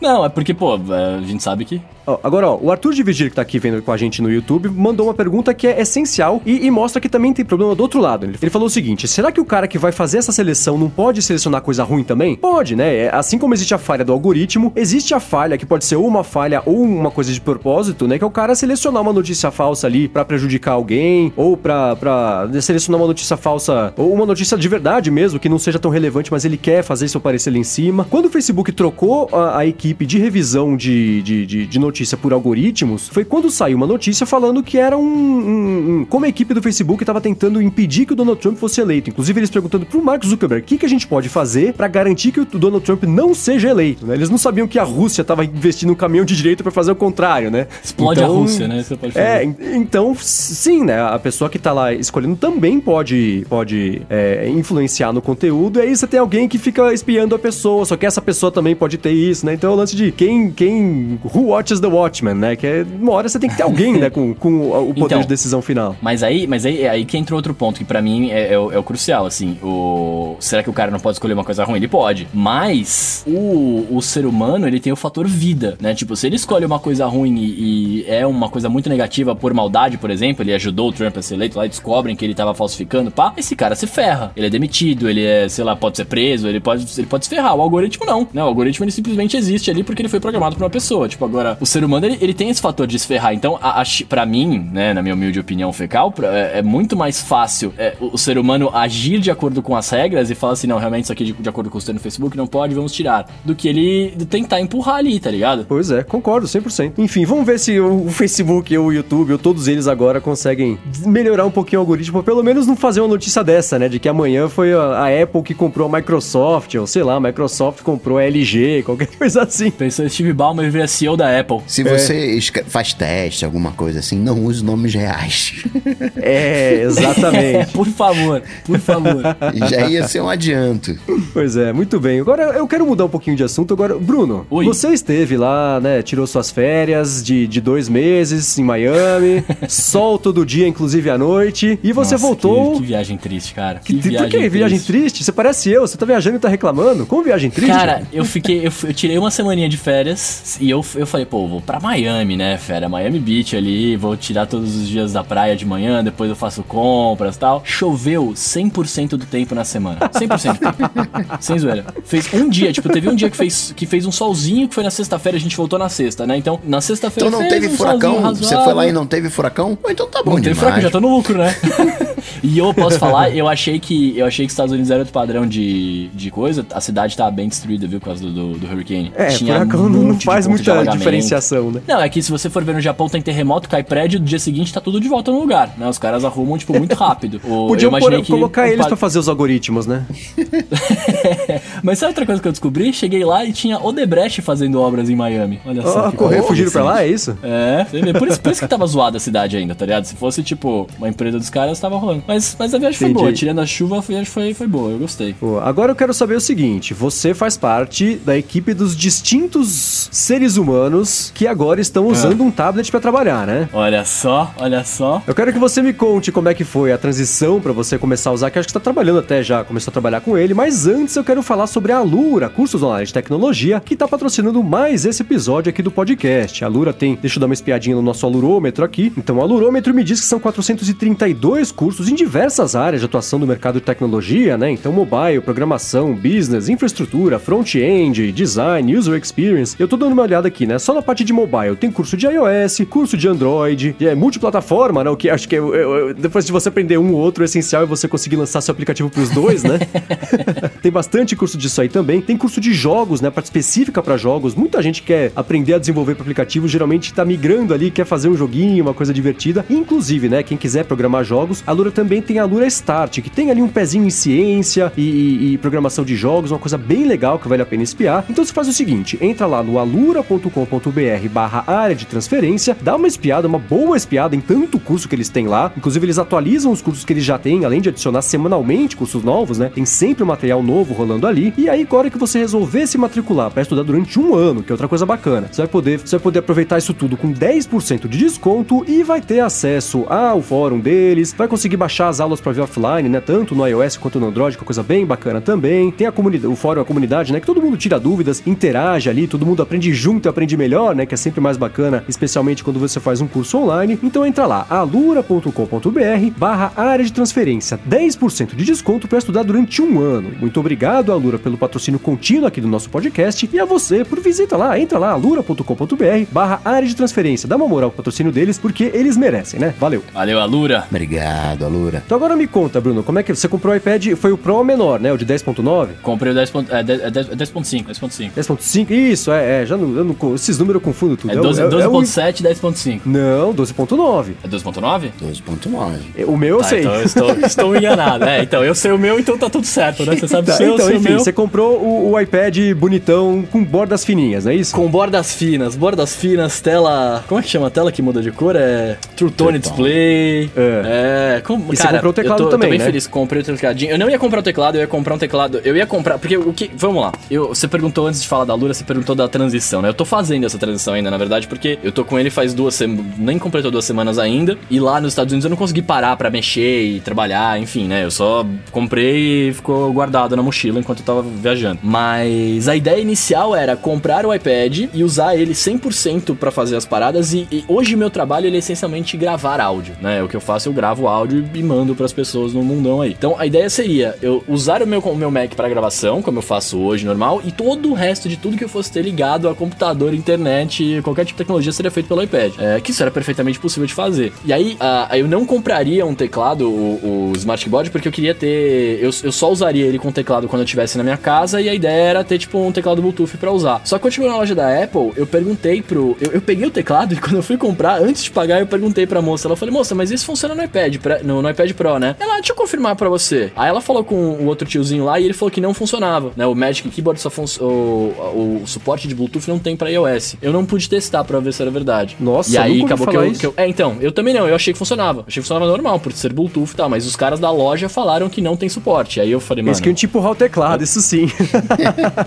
[SPEAKER 3] Não, é porque, pô, é, a gente sabe que...
[SPEAKER 1] agora, ó, o Arthur de Vigir, que tá aqui vendo com a gente no YouTube, mandou uma pergunta que é essencial e, e mostra que também tem problema do outro lado. Ele, ele falou o seguinte: será que o cara que vai fazer essa seleção não pode selecionar coisa ruim também? Pode, né? É, assim como existe a falha do algoritmo, existe a falha que pode ser uma falha ou uma coisa de propósito, né? Que é o cara selecionar uma notícia falsa ali para prejudicar alguém, ou pra, pra selecionar uma notícia falsa, ou uma notícia de verdade mesmo, que não seja tão relevante, mas ele quer fazer isso aparecer ali em cima. Quando o Facebook trocou a, a equipe de revisão de, de, de, de, notícia por algoritmos, foi quando saiu uma notícia falando que era um. um, um como a equipe do Facebook estava tentando impedir que o Donald Trump fosse eleito. Inclusive, eles perguntando pro Mark Zuckerberg o que, que a gente pode fazer para garantir que o Donald Trump não seja eleito, né? Eles não sabiam que a Rússia estava investindo um caminhão de direita para fazer o contrário, né?
[SPEAKER 3] Explode então, a Rússia, né? Você
[SPEAKER 1] pode é, fazer. É, então, sim, né? A pessoa que tá lá escolhendo também pode, pode é, influenciar no conteúdo. E aí você tem alguém que fica espiando a pessoa, só que essa pessoa também pode ter isso, né? Então é o lance de quem, quem, who watches the Watchmen, né? Que é, uma hora você tem que ter alguém, né, com, com o poder então, de decisão final.
[SPEAKER 3] Mas aí, mas aí, aí que entra outro ponto, que para mim é, é, o, é, o, crucial, assim. O... Será que o cara não pode escolher uma coisa ruim? Ele pode. Mas o, o ser humano, ele tem o fator vida, né? Tipo, se ele escolhe uma coisa ruim e, e é uma coisa muito negativa por maldade, por exemplo, ele ajudou o Trump a ser eleito lá e descobrem que ele tava falsificando, pá, esse cara se ferra. Ele é demitido, ele é, sei lá, pode ser preso, ele pode, ele pode se ferrar. O algoritmo não, né? O algoritmo ele simplesmente existe ali porque ele foi programado por uma pessoa. Tipo, agora, o ser humano ele, ele tem esse fator de se ferrar. Então, a, a, pra mim, né, na minha humilde opinião fecal, pra, é, é muito mais fácil é, o, ser humano agir de acordo com as regras e falar assim, não, realmente isso aqui de, de acordo com o no Facebook não pode, vamos tirar. Do que ele tentar empurrar ali, tá ligado?
[SPEAKER 1] Pois é, concordo, 100%. Enfim, vamos ver se o, Facebook ou o YouTube ou todos eles agora conseguem melhorar um pouquinho o algoritmo, pelo menos não fazer uma notícia dessa, né? De que amanhã foi a, a Apple que comprou a Microsoft, ou sei lá, a Microsoft comprou a LG, qualquer coisa assim.
[SPEAKER 3] Pensou Steve Ballmer vira CEO da Apple.
[SPEAKER 2] Se você é. faz teste, alguma coisa assim, não use nomes reais.
[SPEAKER 1] É, exatamente.
[SPEAKER 3] por favor, por favor.
[SPEAKER 2] Já ia ser um adianto.
[SPEAKER 1] Pois é, muito bem. Agora eu quero mudar um pouquinho de assunto. Agora, Bruno, Oi. você esteve lá, né? Tirou suas férias de, de dois meses em Miami, sol todo dia, inclusive à noite, e você Nossa, voltou.
[SPEAKER 3] Que, que, viagem triste, cara.
[SPEAKER 1] Que, que viagem por que triste. viagem triste? Você parece eu, você tá viajando e tá reclamando? Como viagem triste?
[SPEAKER 3] Cara, eu fiquei. Eu, eu tirei uma semaninha de férias e eu, eu falei, pô, vou pra Miami, né, fera? Miami Beach ali, vou tirar todos os dias da praia de manhã, depois eu faço compras e tal. Choveu 100% do tempo na semana. 100%. Sem zoeira. Fez um dia, tipo, teve um dia que fez, que fez um solzinho, que foi na sexta-feira, a gente voltou na sexta, né? Então, na sexta-feira.
[SPEAKER 2] Então não teve um furacão? Você foi lá e não teve furacão? então tá bom, Não teve furacão,
[SPEAKER 3] já tô no lucro, né? e eu posso falar, eu achei que eu achei que os Estados Unidos era outro padrão de, de coisa. A cidade tava bem destruída, viu, por causa do, do, do Hurricane.
[SPEAKER 1] É, Tinha furacão um não faz muita diferenciação, né?
[SPEAKER 3] Não, é que se você for ver no Japão, tem terremoto, cai prédio, no dia seguinte tá tudo de volta no lugar, né? Os caras arrumam, tipo, muito rápido.
[SPEAKER 1] O, Podiam por, que colocar eles pra fazer os algoritmos, né?
[SPEAKER 3] Mas sabe outra coisa que eu descobri? Cheguei lá e tinha Odebrecht fazendo obras em Miami. Olha só.
[SPEAKER 1] Oh, correr fugiram pra lá, é isso?
[SPEAKER 3] É, por isso, por isso que tava zoada a cidade ainda, tá ligado? Se fosse, tipo, uma empresa dos caras, tava rolando. Mas, mas a viagem Entendi. foi boa. Tirando a chuva, a viagem foi, foi boa. Eu gostei.
[SPEAKER 1] Pô, agora eu quero saber o seguinte: você faz parte da equipe dos distintos seres humanos que agora estão usando ah. um tablet para trabalhar, né?
[SPEAKER 3] Olha só, olha só.
[SPEAKER 1] Eu quero que você me conte como é que foi a transição para você começar a usar, que acho que você tá trabalhando até já, começou a trabalhar com ele, mas antes eu quero falar sobre a Lura, cursos online de tecnologia, que tá patrocinando mais esse episódio aqui do podcast. A Lura tem, deixa eu dar uma espiadinha no nosso alurômetro aqui. Então, o alurômetro me diz que são 432 cursos em diversas áreas de atuação do mercado de tecnologia, né? Então, mobile, programação, business, infraestrutura, front-end, design, user experience. Eu tô dando uma olhada aqui, né? Só na parte de mobile tem curso de iOS, curso de Android, é multiplataforma, né? O que acho que é, é, é, depois de você aprender um ou outro, o essencial é você conseguir lançar seu aplicativo pros dois, né? tem bastante curso disso aí também. Tem curso de jogos, né? Parte específica para jogos. Muita gente quer aprender a desenvolver para aplicativo, geralmente tá migrando ali, quer fazer um joguinho, uma coisa divertida. Inclusive, né? Quem quiser programar jogos, a Lura também tem a Lura Start, que tem ali um pezinho em ciência e, e, e programação de jogos, uma coisa bem legal que vale a pena espiar. Então você faz o seguinte: entra lá no alura.com.br barra área de transferência, dá uma espiada, uma boa espiada em tanto curso que eles têm lá. Inclusive, eles atualizam os cursos que eles já têm, além de adicionar semanalmente cursos novos, né? Tem sempre um material novo rolando ali. E aí, agora que você resolver se matricular para estudar durante um ano, que é outra coisa bacana, você vai poder, você vai poder aproveitar isso tudo com 10% de desconto e vai ter acesso ao fórum deles, vai conseguir baixar as aulas para ver offline, né? Tanto no iOS quanto no Android, que é coisa bem bacana também. Tem a comunidade, o fórum, a comunidade, né? Que todo mundo tira dúvidas, interage ali, todo mundo aprende junto e aprende melhor, né? Que é sempre mais bacana, especialmente quando você faz um curso online. Então entra lá, alura.com.br barra área de transferência, 10% de desconto para estudar durante um ano. Muito obrigado, Alura, pelo patrocínio contínuo aqui do nosso podcast e a você por visita lá, entra lá, alura.com.br barra área de transferência. Dá uma moral pro patrocínio deles, porque eles merecem, né? Valeu.
[SPEAKER 3] Valeu, Alura.
[SPEAKER 2] Obrigado, Alura.
[SPEAKER 1] Então agora me conta, Bruno, como é que você comprou o iPad? Foi o Pro menor, né? O de 10.9?
[SPEAKER 3] Comprei o 10.5, é, 10.5, 10.5.
[SPEAKER 1] 10.5, isso, é, é já não, eu não, esses números eu confundo tudo.
[SPEAKER 3] É 12.7 e 10.5.
[SPEAKER 1] Não, 12.9.
[SPEAKER 3] É 12.9?
[SPEAKER 2] 12.9.
[SPEAKER 1] O meu eu
[SPEAKER 3] tá,
[SPEAKER 1] sei.
[SPEAKER 3] Então eu estou, estou enganado. É, então eu sei o meu, então tá tudo certo, né? Você sabe o seu,
[SPEAKER 1] Então,
[SPEAKER 3] enfim,
[SPEAKER 1] meu. você comprou o, o iPad bonitão com bordas fininhas, não é isso?
[SPEAKER 3] Com bordas finas, bordas finas, tela. Como é que chama a tela que muda de cor? É. True Tone Display. É. é como,
[SPEAKER 1] e
[SPEAKER 3] cara,
[SPEAKER 1] você comprou o teclado
[SPEAKER 3] eu tô,
[SPEAKER 1] também.
[SPEAKER 3] Eu tô bem
[SPEAKER 1] né?
[SPEAKER 3] feliz, comprei o tecladinho. Eu não ia comprar o teclado, eu ia comprar um teclado. Eu ia comprar. Porque o que. Vamos lá. Eu, você perguntou antes de falar da Lura, você perguntou da transição, né? Eu tô fazendo essa transição ainda, na verdade, porque eu tô com ele faz duas semanas. Nem completou duas semanas ainda. E lá nos Estados Unidos eu não consegui parar para mexer e trabalhar, enfim, né? Eu só comprei e ficou guardado na mochila enquanto eu tava viajando. Mas a ideia inicial era comprar o iPad e usar ele 100% para fazer as paradas. E, e hoje meu trabalho ele é essencialmente gravar áudio, né? O que eu faço, eu gravo áudio e mando para as pessoas no mundão aí. Então a ideia seria eu usar o meu, o meu Mac para gravação, como eu faço hoje normal, e todo o resto de tudo que eu fosse ter ligado a computador, internet, qualquer tipo de tecnologia seria feito pelo iPad. É, que isso era perfeitamente possível de fazer. E aí, uh, eu não compraria um teclado, o, o Smart Keyboard, porque eu queria ter. Eu, eu só usaria ele com teclado quando eu estivesse na minha casa e a ideia era ter, tipo, um teclado Bluetooth para usar. Só que quando chegou na loja da Apple, eu perguntei pro. Eu, eu, peguei o teclado e quando eu fui comprar, antes de pagar, eu perguntei pra moça. Ela falou, moça, mas isso funciona no iPad, pra, no, no, iPad Pro, né? Ela, deixa eu confirmar pra você. Aí ela falou com o outro tiozinho lá e ele falou que não funcionava, né? O Magic Keyboard só funciona. O, o, suporte de Bluetooth não tem pra iOS. Eu não pude testar pra ver se era verdade.
[SPEAKER 1] Nossa,
[SPEAKER 3] e aí acabou que eu, que eu, É, então, eu também não, eu achei que funcionava. achei que funcionava normal, por ser Bluetooth e tal, mas os caras da loja falaram que não tem suporte. Aí eu falei, mano.
[SPEAKER 1] Eles queriam te empurrar o teclado, isso sim.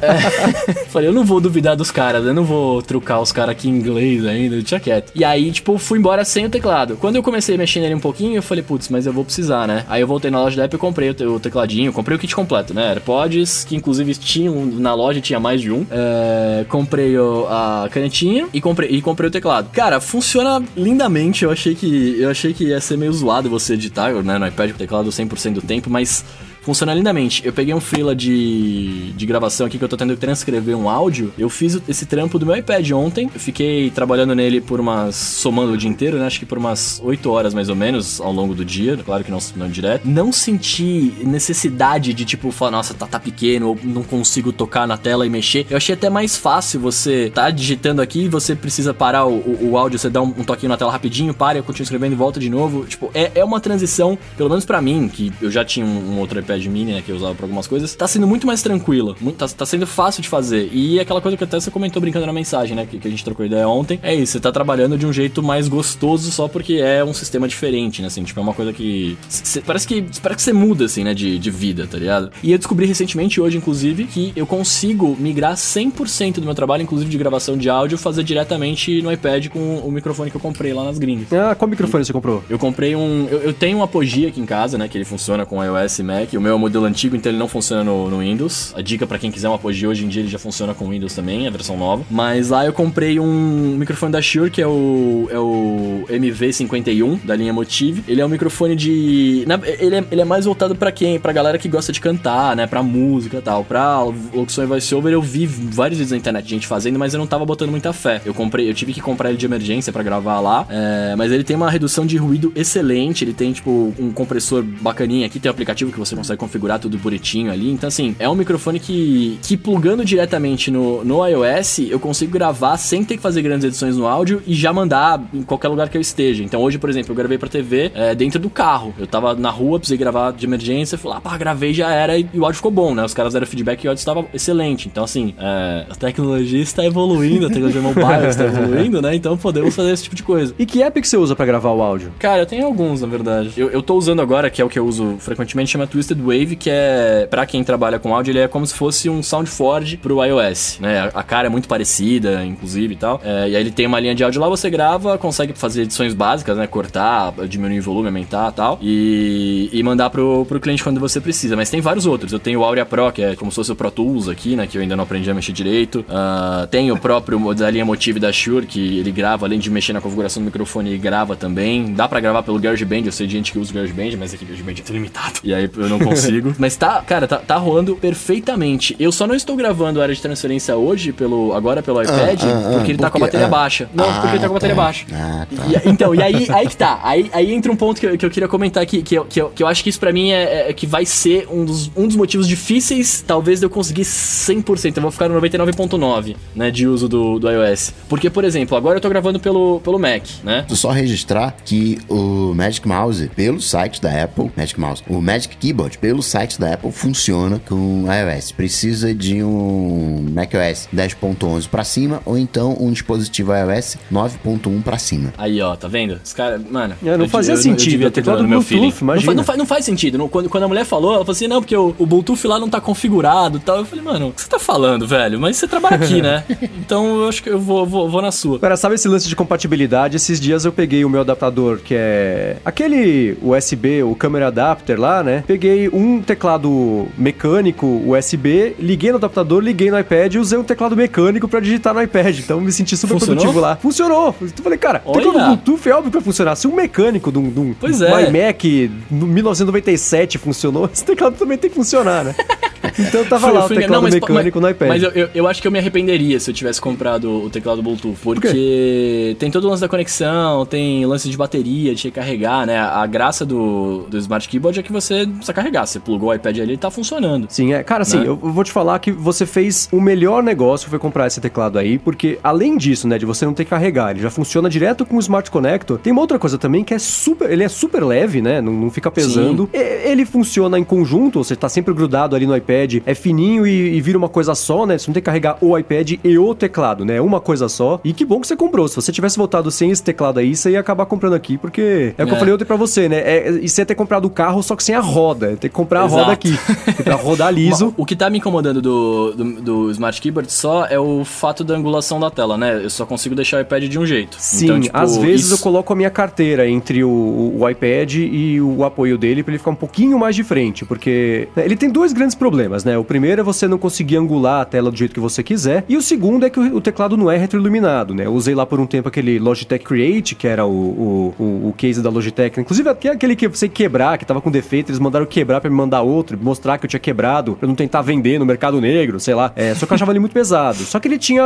[SPEAKER 3] é, falei, eu não vou duvidar dos caras, eu não vou trucar os caras aqui em inglês ainda, tinha quieto. E aí, tipo, fui embora sem o teclado. Quando eu comecei a mexer nele um pouquinho, eu falei, putz, mas eu vou precisar, né? Aí eu voltei na loja da Apple e comprei o, tecladinho, comprei o kit completo, né? AirPods, que inclusive tinham na loja, tinha mais de um. É, comprei o, a canetinha e comprei, e comprei o teclado. Cara, funciona lindamente. Eu achei que eu achei que ia ser meio zoado você editar, né, no iPad com o teclado 100% do tempo, mas funciona lindamente. Eu peguei um freela de, de gravação aqui que eu tô tendo que transcrever um áudio. Eu fiz esse trampo do meu iPad ontem. Eu fiquei trabalhando nele por umas. somando o dia inteiro, né? Acho que por umas 8 horas mais ou menos ao longo do dia. Claro que não, não direto. Não senti necessidade de tipo falar, nossa, tá, tá pequeno, ou não consigo tocar na tela e mexer. Eu achei até mais fácil você tá digitando aqui e você precisa parar o, o, o áudio, você dá um, um, toquinho na tela rapidinho, para, eu continuo escrevendo e volta de novo. Tipo, é, é uma transição, pelo menos para mim, que eu já tinha um, um outro iPad iPad mini, né, que eu usava pra algumas coisas, tá sendo muito mais tranquila. Muito, tá, tá, sendo fácil de fazer. E aquela coisa que até você comentou brincando na mensagem, né, que, que, a gente trocou ideia ontem, é isso, você tá trabalhando de um jeito mais gostoso só porque é um sistema diferente, né, assim, tipo, é uma coisa que... Cê, parece que parece que você muda, assim, né, de, de vida, tá ligado? E eu descobri recentemente, hoje, inclusive, que eu consigo migrar 100% do meu trabalho, inclusive de gravação de áudio, fazer diretamente no iPad com o microfone que eu comprei lá nas gringas.
[SPEAKER 1] Ah, qual microfone você comprou?
[SPEAKER 3] Eu comprei um... Eu, eu tenho um Apogee aqui em casa, né, que ele funciona com iOS e Mac. O meu é o modelo antigo, então ele não funciona no, no Windows. A dica para quem quiser um Apogee hoje em dia ele já funciona com Windows também, a versão nova. Mas lá eu comprei um microfone da Shure que é o, é o MV51 da linha Motive. Ele é um microfone de. Na, ele, é, ele é mais voltado para quem? Pra galera que gosta de cantar, né? Pra música e tal. Pra locução e voiceover eu vi vários vídeos na internet de gente fazendo, mas eu não tava botando muita fé. Eu comprei, eu tive que comprar ele de emergência para gravar lá. É, mas ele tem uma redução de ruído excelente. Ele tem, tipo, um compressor bacaninha aqui, tem um aplicativo que você consegue configurar tudo bonitinho ali. Então, assim, é um microfone que, que plugando diretamente no, no iOS, eu consigo gravar sem ter que fazer grandes edições no áudio e já mandar em qualquer lugar que eu esteja. Então, hoje, por exemplo, eu gravei pra TV é, dentro do carro. Eu tava na rua, precisei gravar de emergência, fui lá, pá, gravei, já era e, e o áudio ficou bom, né? Os caras deram feedback e o áudio estava excelente. Então, assim, é, a tecnologia está evoluindo, a tecnologia mobile está evoluindo, né? Então, podemos fazer esse tipo de coisa.
[SPEAKER 1] E que app que você usa para gravar o áudio?
[SPEAKER 3] Cara, eu tenho alguns, na verdade. Eu, eu tô usando agora, que é o que eu uso frequentemente, chama Twisted Wave, que é para quem trabalha com áudio, ele é como se fosse um SoundForge pro iOS, né? A cara é muito parecida, inclusive e tal. É, e aí ele tem uma linha de áudio lá, você grava, consegue fazer edições básicas, né? Cortar, diminuir o volume, aumentar tal. E, e mandar pro, pro cliente quando você precisa. Mas tem vários outros. Eu tenho o Aurea Pro, que é como se fosse o Pro Tools aqui, né? Que eu ainda não aprendi a mexer direito. Uh, tem o próprio da linha Motive da Shure, que ele grava, além de mexer na configuração do microfone, ele grava também. Dá para gravar pelo GarageBand, eu sei de gente que usa o GarageBand, mas aqui o GarageBand é limitado. E aí eu não consigo. mas tá, cara, tá, tá rolando perfeitamente. Eu só não estou gravando a área de transferência hoje, pelo, agora pelo iPad, ah, ah, porque ele tá com a bateria ah, baixa. Não, porque ele tá com a bateria tá, baixa. Ah, tá. E, então, e aí, aí que tá. Aí, aí entra um ponto que eu, que eu queria comentar aqui, que eu, que, eu, que eu acho que isso pra mim é, é, que vai ser um dos, um dos motivos difíceis, talvez, de eu conseguir 100%. Eu vou ficar no 99.9, né, de uso do, do iOS. Porque, por exemplo, agora eu tô gravando pelo, pelo Mac, né?
[SPEAKER 2] Só registrar que o Magic Mouse, pelo site da Apple, Magic Mouse, o Magic Keyboard, pelo site da Apple, funciona com iOS. Precisa de um macOS 10.11 para cima ou então um dispositivo iOS 9.1 para cima.
[SPEAKER 3] Aí, ó, tá vendo? Os caras, mano.
[SPEAKER 1] É, não fazia eu, sentido. Eu, eu teclado no meu
[SPEAKER 3] feeling. Não, faz, não, faz, não faz sentido. Quando, quando a mulher falou, ela falou assim: não, porque o, o Bluetooth lá não tá configurado e tal. Eu falei, mano, o que você tá falando, velho? Mas você trabalha aqui, né? então eu acho que eu vou, vou, vou na sua.
[SPEAKER 1] Cara, sabe esse lance de compatibilidade? Esses dias eu peguei o meu adaptador, que é aquele USB, o camera adapter lá, né? Peguei um teclado mecânico USB, liguei no adaptador, liguei no iPad e usei um teclado mecânico para digitar no iPad. Então me senti super Funcionou? produtivo lá. Funcionou. Então falei, cara, Olha. teclado Bluetooth é óbvio que vai funcionar. Se um mecânico de um, de um,
[SPEAKER 3] pois é.
[SPEAKER 1] iMac no 1997 funcionou, esse teclado também tem que funcionar, né? então tava lá o teclado não, mas, mecânico
[SPEAKER 3] mas,
[SPEAKER 1] no iPad.
[SPEAKER 3] Mas eu, eu, eu, acho que eu me arrependeria se eu tivesse comprado o teclado Bluetooth. Porque Por tem todo o lance da conexão, tem lance de bateria, de recarregar, né? A graça do, do Smart Keyboard é que você precisa carregar. Você plugou o iPad ali e tá funcionando.
[SPEAKER 1] Sim, é. Cara, assim, né? eu vou te falar que você fez o melhor negócio foi comprar esse teclado aí, porque além disso, né, de você não ter que carregar, ele já funciona direto com o Smart Connector. Tem uma outra coisa também que é super, ele é super leve, né? Não, não fica pesando. Ele funciona em conjunto, você tá sempre grudado ali no iPad, é fininho e, e, vira uma coisa só, né? Você não tem que carregar o iPad e o teclado, né? Uma coisa só. E que bom que você comprou. Se você tivesse voltado sem esse teclado aí, você ia acabar comprando aqui, porque é o que eu é. falei ontem pra você, né? É, e você ia ter comprado o carro só que sem a roda. Tem que comprar Exato. a roda aqui. pra rodar liso.
[SPEAKER 3] o que tá me incomodando do, do, do, Smart Keyboard só é o fato da angulação da tela, né? Eu só consigo deixar o iPad de um jeito.
[SPEAKER 1] Sim, então, tipo, às vezes isso... eu coloco a minha carteira entre o, o iPad e o apoio dele pra ele ficar um pouquinho mais de frente, porque né, ele tem dois grandes problemas, né? O primeiro é você não conseguir angular a tela do jeito que você quiser, e o segundo é que o, teclado não é retroiluminado, né? Eu usei lá por um tempo aquele Logitech Create, que era o, o, o, case da Logitech, inclusive aquele que você quebrar, que tava com defeito, eles mandaram quebrar para me mandar outro, mostrar que eu tinha quebrado, pra eu não tentar vender no mercado negro, sei lá. É, só que eu achava ele muito pesado. Só que ele tinha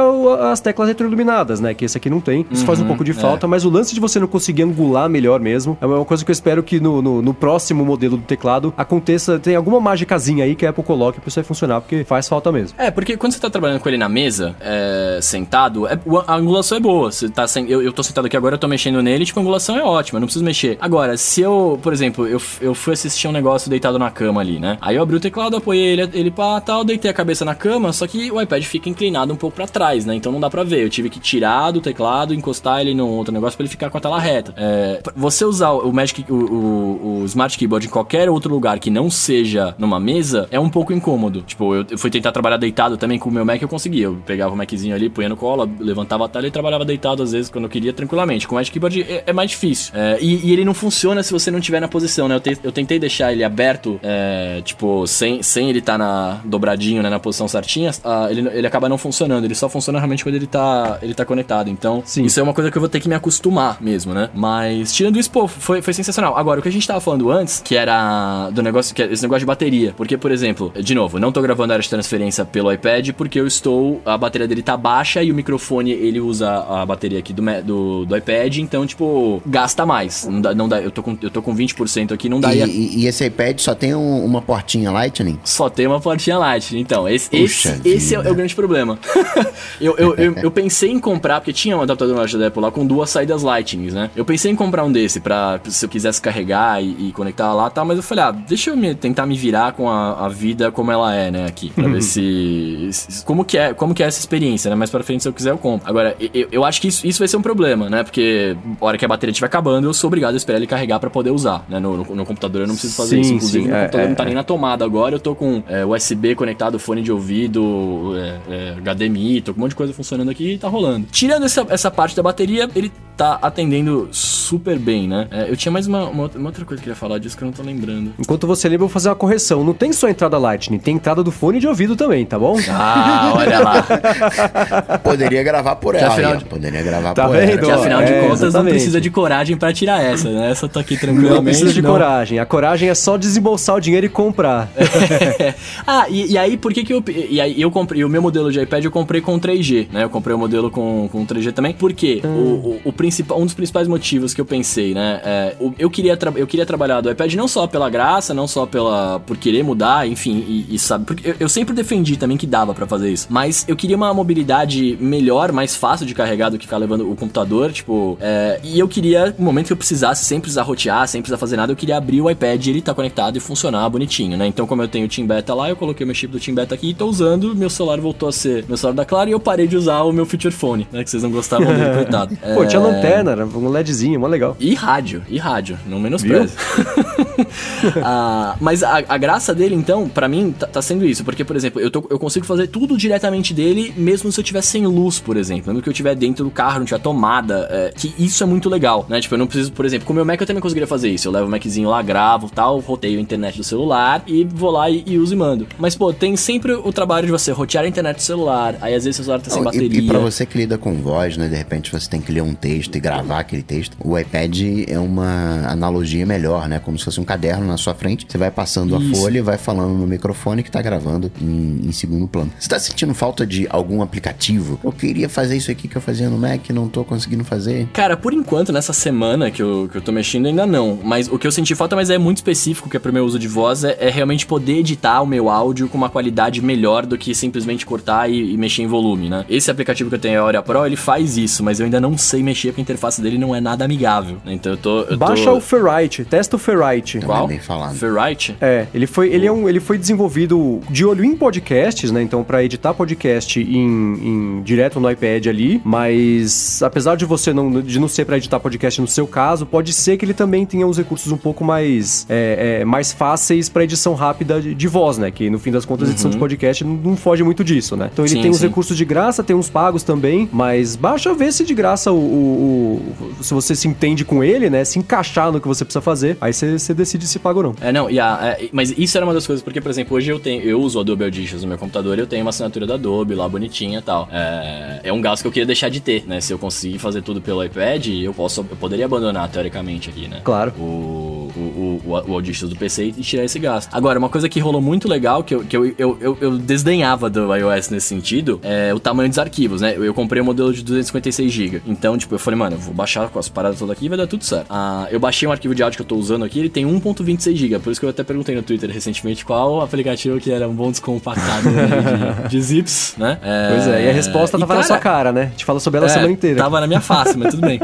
[SPEAKER 1] as teclas retroiluminadas, né? Que esse aqui não tem. Isso uhum, faz um uhum, pouco de é. falta, mas o lance de você não conseguir angular melhor mesmo é uma coisa que eu espero que no, no, no próximo modelo do teclado aconteça, tem alguma mágicazinha aí que a Apple coloque pra isso aí funcionar, porque faz falta mesmo.
[SPEAKER 3] É, porque quando você tá trabalhando com ele na mesa, é, sentado, é, a angulação é boa. Você tá sem, eu, eu tô sentado aqui agora, eu tô mexendo nele, tipo, a angulação é ótima, não preciso mexer. Agora, se eu, por exemplo, eu, eu fui assistir um negócio deitado na cama ali, né? Aí eu abri o teclado, apoiei ele, ele pá, tal, deitei a cabeça na cama, só que o iPad fica inclinado um pouco para trás, né? Então não dá pra ver. Eu tive que tirar do teclado, encostar ele no outro negócio para ele ficar com a tela reta. É, você usar o Magic, o, o, o, Smart Keyboard em qualquer outro lugar que não seja numa mesa é um pouco incômodo. Tipo, eu, eu fui tentar trabalhar deitado também com o meu Mac, eu conseguia. Eu pegava o Maczinho ali, punha no colo, levantava a tela e trabalhava deitado às vezes quando eu queria tranquilamente. Com o Magic Keyboard é, é mais difícil. É, e, e, ele não funciona se você não estiver na posição, né? Eu, te, eu tentei deixar ele aberto, é, tipo, sem, sem ele estar tá na dobradinho, né, na posição certinha, uh, ele, ele acaba não funcionando. Ele só funciona realmente quando ele tá, ele tá conectado. Então, Sim. isso é uma coisa que eu vou ter que me acostumar mesmo, né? Mas, tirando isso, pô, foi, foi sensacional. Agora, o que a gente tava falando antes, que era do negócio, que é esse negócio de bateria. Porque, por exemplo, de novo, não tô gravando a área de transferência pelo iPad porque eu estou, a bateria dele tá baixa e o microfone, ele usa a bateria aqui do, do, do iPad, então, tipo, gasta mais. Não dá, não dá, eu tô com, eu tô com 20% aqui, não dá.
[SPEAKER 2] E, e, e esse iPad só tem um, uma portinha Lightning?
[SPEAKER 3] Só tem uma portinha Lightning. Então, esse, esse, esse é, é, o grande problema. eu, eu, eu, eu, pensei em comprar, porque tinha um adaptador na loja da Apple lá com duas saídas Lightning, né? Eu pensei em comprar um desse pra se eu quisesse carregar e, e conectar lá e tal, mas eu falei, ah, deixa eu me, tentar me virar com a, a, vida como ela é, né, aqui. Pra ver se, se. como, que é, como que é essa experiência, né? Mais pra frente, se eu quiser, eu compro. Agora, eu, eu acho que isso, isso vai ser um problema, né? Porque a hora que a bateria estiver acabando, eu sou obrado a esperar ele carregar pra poder usar, né? No, no, no computador eu não preciso fazer sim, isso. Inclusive, sim, o é, computador é, não tá é. nem na tomada agora, eu tô com é, USB conectado, fone de ouvido, é, HDMI, é, tô com um monte de coisa funcionando aqui e tá rolando. Tirando essa, essa parte da bateria, ele tá atendendo super bem, né? É, eu tinha mais uma, uma, uma, outra coisa que eu queria falar disso que eu não tô lembrando.
[SPEAKER 1] Enquanto você lembra, eu vou fazer uma correção. Não tem só entrada Lightning, tem entrada do fone de ouvido também, tá bom?
[SPEAKER 3] Ah, olha lá.
[SPEAKER 2] Poderia gravar por ela. Afinal de... Poderia gravar tá por vendo? ela.
[SPEAKER 3] Porque afinal de é, contas exatamente. não precisa de coragem para tirar essa, né? Essa tá aqui tranquilamente.
[SPEAKER 1] Não precisa de não. coragem. A coragem é só desembolsar o dinheiro e comprar.
[SPEAKER 3] ah, e, e, aí por que que eu... E aí eu comprei... O meu modelo de iPad eu comprei com 3G, né? Eu comprei o um modelo com, com 3G também. Porque hum. o, o, o, principal, um dos principais motivos que eu pensei, né? É, eu, queria eu queria trabalhar do iPad não só pela graça, não só pela por querer mudar, enfim, e, e sabe... Porque eu, eu, sempre defendi também que dava para fazer isso. Mas eu queria uma mobilidade melhor, mais fácil de carregar do que ficar levando o computador, tipo... É, e eu queria, no momento que eu precisasse, sem precisar rotear, sem precisar fazer nada, eu queria abrir o iPad e ele tá conectado e funcionar bonitinho, né? Então, como eu tenho o Team Beta lá, eu coloquei meu chip do Team Beta aqui e tô usando, meu celular voltou a ser meu celular da Claro e eu parei de usar o meu Feature Phone, né? Que vocês não gostavam dele, coitado.
[SPEAKER 1] Pô, é... tinha lanterna, era um LEDzinho, mó legal.
[SPEAKER 3] E rádio, e rádio, não menospreze. ah, mas a, a, graça dele, então, para mim, tá, tá, sendo isso. Porque, por exemplo, eu, tô, eu consigo fazer tudo diretamente dele, mesmo se eu tiver sem luz, por exemplo. Mesmo que eu tiver dentro do carro, não tiver tomada. É, que isso é muito legal, né? Tipo, eu não preciso, por exemplo, com o meu Mac eu também conseguiria fazer isso. Eu levo o Maczinho lá, gravo tal, roteio a internet do celular e vou lá e, e uso e mando. Mas, pô, tem sempre o trabalho de você rotear a internet do celular. Aí às vezes o celular tá sem bateria.
[SPEAKER 2] E, e pra você que lida com voz, né? De repente você tem que ler um texto e gravar aquele texto. O iPad é uma analogia melhor, né? Como se fosse um caderno na sua frente, você vai passando Isso. a folha e vai falando no microfone que tá gravando em, em segundo plano. Você tá sentindo falta de algum aplicativo? Eu queria fazer isso aqui que eu fazia no Mac e não tô conseguindo fazer.
[SPEAKER 3] Cara, por enquanto, nessa semana que eu, que eu tô mexendo, ainda não. Mas o que eu senti falta, mas é muito específico, que é pro meu uso de voz, é, é realmente poder editar o meu áudio com uma qualidade melhor do que simplesmente cortar e, e, mexer em volume, né? Esse aplicativo que eu tenho, a Aurea Pro, ele faz isso, mas eu ainda não sei mexer porque a interface dele não é nada amigável. Então eu tô. Eu
[SPEAKER 1] Baixa
[SPEAKER 3] tô...
[SPEAKER 1] o Ferrite, testa o Ferrite.
[SPEAKER 3] Qual? Ferrite?
[SPEAKER 1] É, ele foi, ele, é um, ele foi desenvolvido de olho em podcasts, né? Então, para editar podcast em, em, direto no iPad ali, mas apesar de você não, de não ser para editar podcast no seu caso, pode ser que ele também tenha uns recursos um pouco mais, é, é, mais fáceis para edição rápida de, de, voz, né? Que no fim das contas, a edição de uhum. podcast não, não, foge muito disso, né? Então ele sim, tem uns sim. recursos de graça, tem uns pagos também, mas baixa ver se de graça o, o, o, se você se entende com ele, né? Se encaixar no que você precisa fazer, aí você, você decide se paga ou não.
[SPEAKER 3] É, não, e a, é, mas isso era uma das coisas, porque, por exemplo, hoje eu tenho, eu uso o Adobe Auditions no meu computador e eu tenho uma assinatura da Adobe lá bonitinha e tal. É, é um gasto que eu queria deixar de ter, né? Se eu conseguir fazer tudo pelo iPad, eu posso, eu poderia abandonar teoricamente aqui, né?
[SPEAKER 1] Claro.
[SPEAKER 3] O, o, o, o Auditions do PC e tirar esse gasto. Agora, uma coisa que rolou muito legal, que eu, que eu, eu, eu, eu desdenhava do iOS nesse sentido, é o tamanho dos arquivos, né? Eu, eu comprei o um modelo de 256 GB. Então, tipo, eu falei, mano, eu vou baixar com as paradas todas aqui e vai dar tudo certo. Ah, eu baixei um arquivo de áudio que eu tô usando aqui, ele tem 1.26 GB. Por isso que eu até perguntei no Twitter recentemente qual aplicativo que era um bom descompactador de, de, zips, né?
[SPEAKER 1] É... Pois é, e a resposta tava e, cara, na sua cara, né? Te fala sobre ela é, a semana inteira.
[SPEAKER 3] Tava na minha face, mas tudo bem.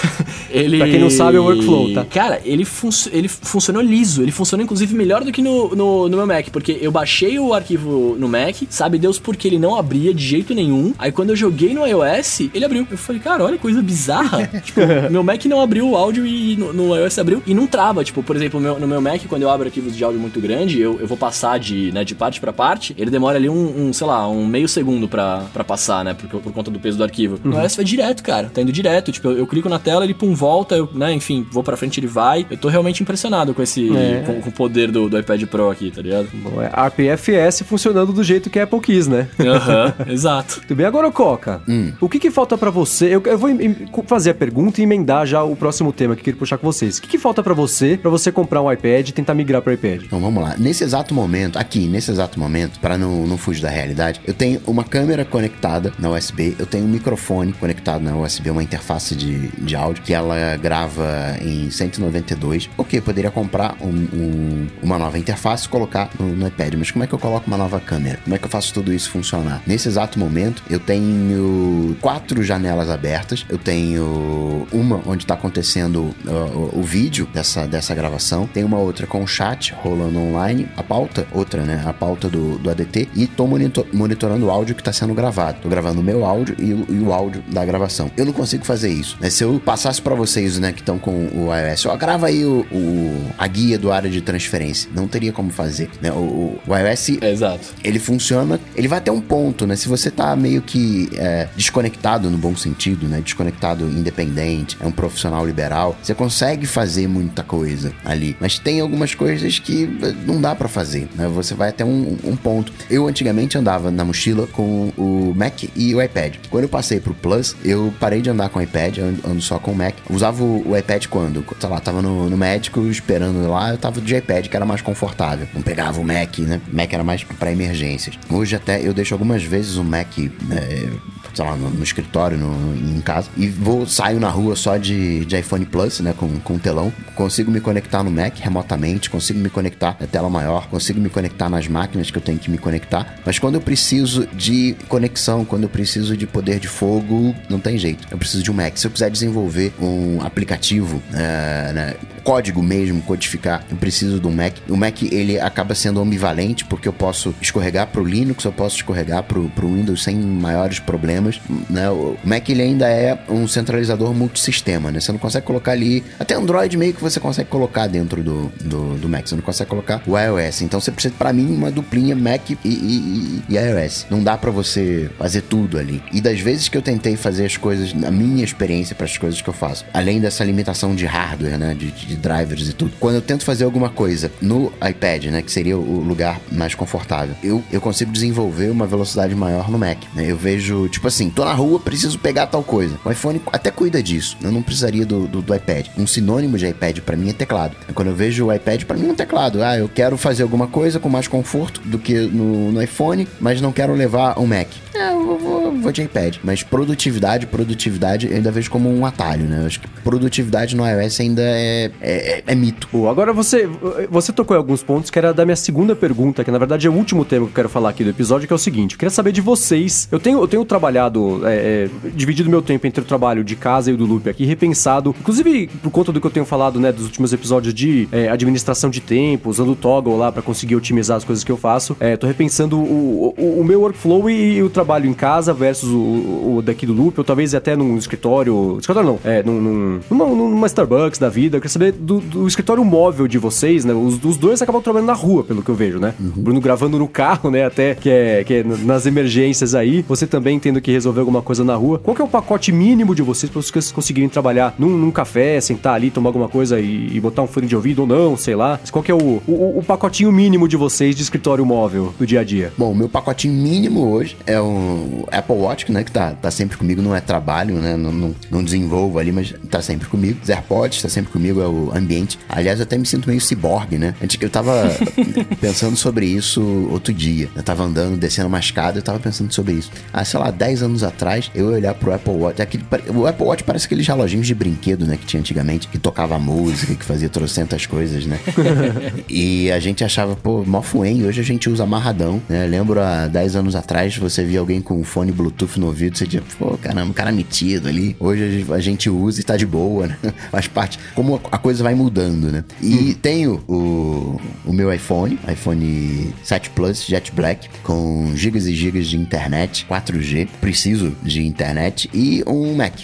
[SPEAKER 1] ele... Pra quem não sabe, é o workflow, tá?
[SPEAKER 3] Cara, ele, ele funcionou liso. Ele funcionou, inclusive, melhor do que no, no, no, meu Mac. Porque eu baixei o arquivo no Mac, sabe Deus porque ele não abria de jeito nenhum. Aí quando eu joguei no iOS, ele abriu. Eu falei, cara, olha coisa bizarra. tipo, meu Mac não abriu o áudio e no, no, iOS abriu e não trava. Tipo, por exemplo, no meu, no meu Mac, quando eu abro arquivos de áudio muito grande, eu, eu vou passar de, né, de parte para parte. Ele demora ali um, um, sei lá, um meio segundo pra, pra passar, né? Por, por conta do peso do arquivo. Uhum. No iOS vai direto, cara. Tá indo direto. Tipo, eu, eu clico na tela, ele pum, volta, eu, né, enfim, vou pra frente, ele vai. Eu tô realmente impressionado com esse. É. Com, com, o poder do, do iPad Pro aqui, tá ligado?
[SPEAKER 1] Bom, é RPFS funcionando do jeito que a Apple quis, né?
[SPEAKER 3] Aham, uhum, exato.
[SPEAKER 1] Tudo bem. Agora, Coca, hum. o que que falta para você? Eu, eu vou fazer a pergunta e emendar já o próximo tema que eu queria puxar com vocês. O que que falta para você, para você comprar um iPad e tentar migrar para iPad?
[SPEAKER 2] Então vamos lá. Nesse exato momento, aqui, nesse exato momento, para não, não fugir da realidade, eu tenho uma câmera conectada na USB, eu tenho um microfone conectado na USB, uma interface de, de áudio que ela grava em 192. Ok, poderia comprar um, um, uma nova interface e colocar no, no, iPad, mas como é que eu coloco uma nova câmera? Como é que eu faço tudo isso funcionar? Nesse exato momento, eu tenho quatro janelas abertas, eu tenho uma onde está acontecendo uh, o, o vídeo dessa, dessa gravação, tem uma outra com o chat rolando online, a pauta, outra, né? A pauta do, do ADT, e tô monitor, monitorando o áudio que está sendo gravado. Tô gravando o meu áudio e o, e o áudio da gravação. Eu não consigo fazer isso. Né? Se eu passasse para vocês, né, que estão com o iOS, ó, grava aí o, o, a guia do área de transferência. Não teria como fazer. Né? O, o iOS,
[SPEAKER 3] é, exato.
[SPEAKER 2] ele funciona, ele vai até um ponto, né? Se você tá meio que é, desconectado no bom sentido, né? Desconectado independente, é um profissional liberal, você consegue fazer muita coisa ali. Mas tem algumas coisas que não dá para fazer, né? Você vai até um, um, ponto. Eu antigamente andava na mochila com o Mac e o iPad. Quando eu passei pro Plus, eu parei de andar com o iPad, ando só com o Mac. Usava o, o iPad quando? Sei lá, tava no, no médico esperando lá, eu tava de iPad, que era mais confortável. Não pegava o Mac, né? Mac era mais para emergências. Hoje até eu deixo algumas vezes o Mac né, sei lá, no, no escritório, no, em casa, e vou, saio na rua só de, de iPhone Plus, né, com, com telão, consigo me conectar no Mac remotamente, consigo me conectar na tela maior, consigo me conectar nas máquinas que eu tenho que me conectar, mas quando eu preciso de conexão, quando eu preciso de poder de fogo, não tem jeito, eu preciso de um Mac. Se eu quiser desenvolver um aplicativo, é, né, código mesmo, codificar, eu preciso de um Mac. O Mac, ele acaba sendo ambivalente, porque eu posso escorregar para o Linux, eu posso escorregar para o Windows sem maiores problemas, né? O Mac ele ainda é um centralizador multissistema, né? Você não consegue colocar ali, até Android meio que você consegue colocar dentro do, do, do Mac, você não consegue colocar o iOS. Então você precisa, para mim, uma duplinha Mac e, e, e, iOS. Não dá para você fazer tudo ali. E das vezes que eu tentei fazer as coisas, a minha experiência para as coisas que eu faço, além dessa limitação de hardware, né, de, de drivers e tudo. Quando eu tento fazer alguma coisa no iPad, né, que seria o lugar mais confortável, eu, eu consigo desenvolver uma velocidade maior no Mac. Né? Eu vejo, tipo assim, tô na rua, preciso pegar tal coisa. O iPhone até cuida disso. Eu não precisaria do, do, do iPad. Um sinônimo de iPad para mim é teclado. Quando eu vejo o iPad, para mim é um teclado. Ah, eu quero fazer alguma coisa com mais conforto do que no, no iPhone, mas não quero levar um Mac. É, eu vou, vou de iPad. Mas produtividade, produtividade, eu ainda vejo como um atalho, né? Eu acho que produtividade no iOS ainda é, é, é mito.
[SPEAKER 1] Pô, agora você, você tocou em alguns pontos que era da minha segunda pergunta, que na verdade é o último tema que eu quero falar aqui do episódio, que é o seguinte: eu queria saber de vocês. Eu tenho, eu tenho trabalhado, é, é, dividido meu tempo entre o trabalho de casa e o do Loop aqui, repensado, inclusive por conta do que eu tenho falado, né, dos últimos episódios de é, administração de tempo, usando o toggle lá para conseguir otimizar as coisas que eu faço. É, tô repensando o, o, o meu workflow e, e, o trabalho em casa versus o, o, daqui do Loop, ou talvez até num escritório. Escritório não, é, num, num, numa, numa Starbucks da vida. Eu queria saber do, do escritório móvel de vocês, né? Os, os, dois acabam trabalhando na rua, pelo que eu vejo, né? Uhum. Bruno gravando no carro, né? Até que é, que é nas emergências aí. Você também tendo que resolver alguma coisa na rua. Qual que é o pacote mínimo de vocês para vocês conseguirem trabalhar num, num, café, sentar ali, tomar alguma coisa e, e, botar um fone de ouvido ou não, sei lá? Qual que é o, o, o, pacotinho mínimo de vocês de escritório móvel do dia a dia?
[SPEAKER 2] Bom, meu pacotinho mínimo hoje é o Apple Watch, né? Que tá, tá sempre comigo, não é trabalho, né? Não, não, não desenvolvo ali, mas tá sempre comigo. Os AirPods tá sempre comigo, é o ambiente. Aliás, eu até me sinto meio ciborgue, né? Eu tava pensando sobre isso outro dia. Eu tava andando, descendo uma escada, eu tava pensando sobre isso. Ah, sei lá, 10 anos atrás, eu ia olhar pro Apple Watch. Aquele, o Apple Watch parece aqueles reloginhos de brinquedo, né? Que tinha antigamente, que tocava música, que fazia trocentas coisas, né? e a gente achava, pô, mó fuém. Hoje a gente usa amarradão, né? Lembro há 10 anos atrás, você via alguém com um fone Bluetooth no ouvido, você dizia, pô, caramba, um cara metido ali. Hoje a gente usa e tá de boa, né? Faz parte. Como a coisa vai mudando, né? E hum. tenho o, o meu iPhone, iPhone 7 Plus Jet Black, com gigas e gigas de internet, 4G, preciso de internet e um Mac.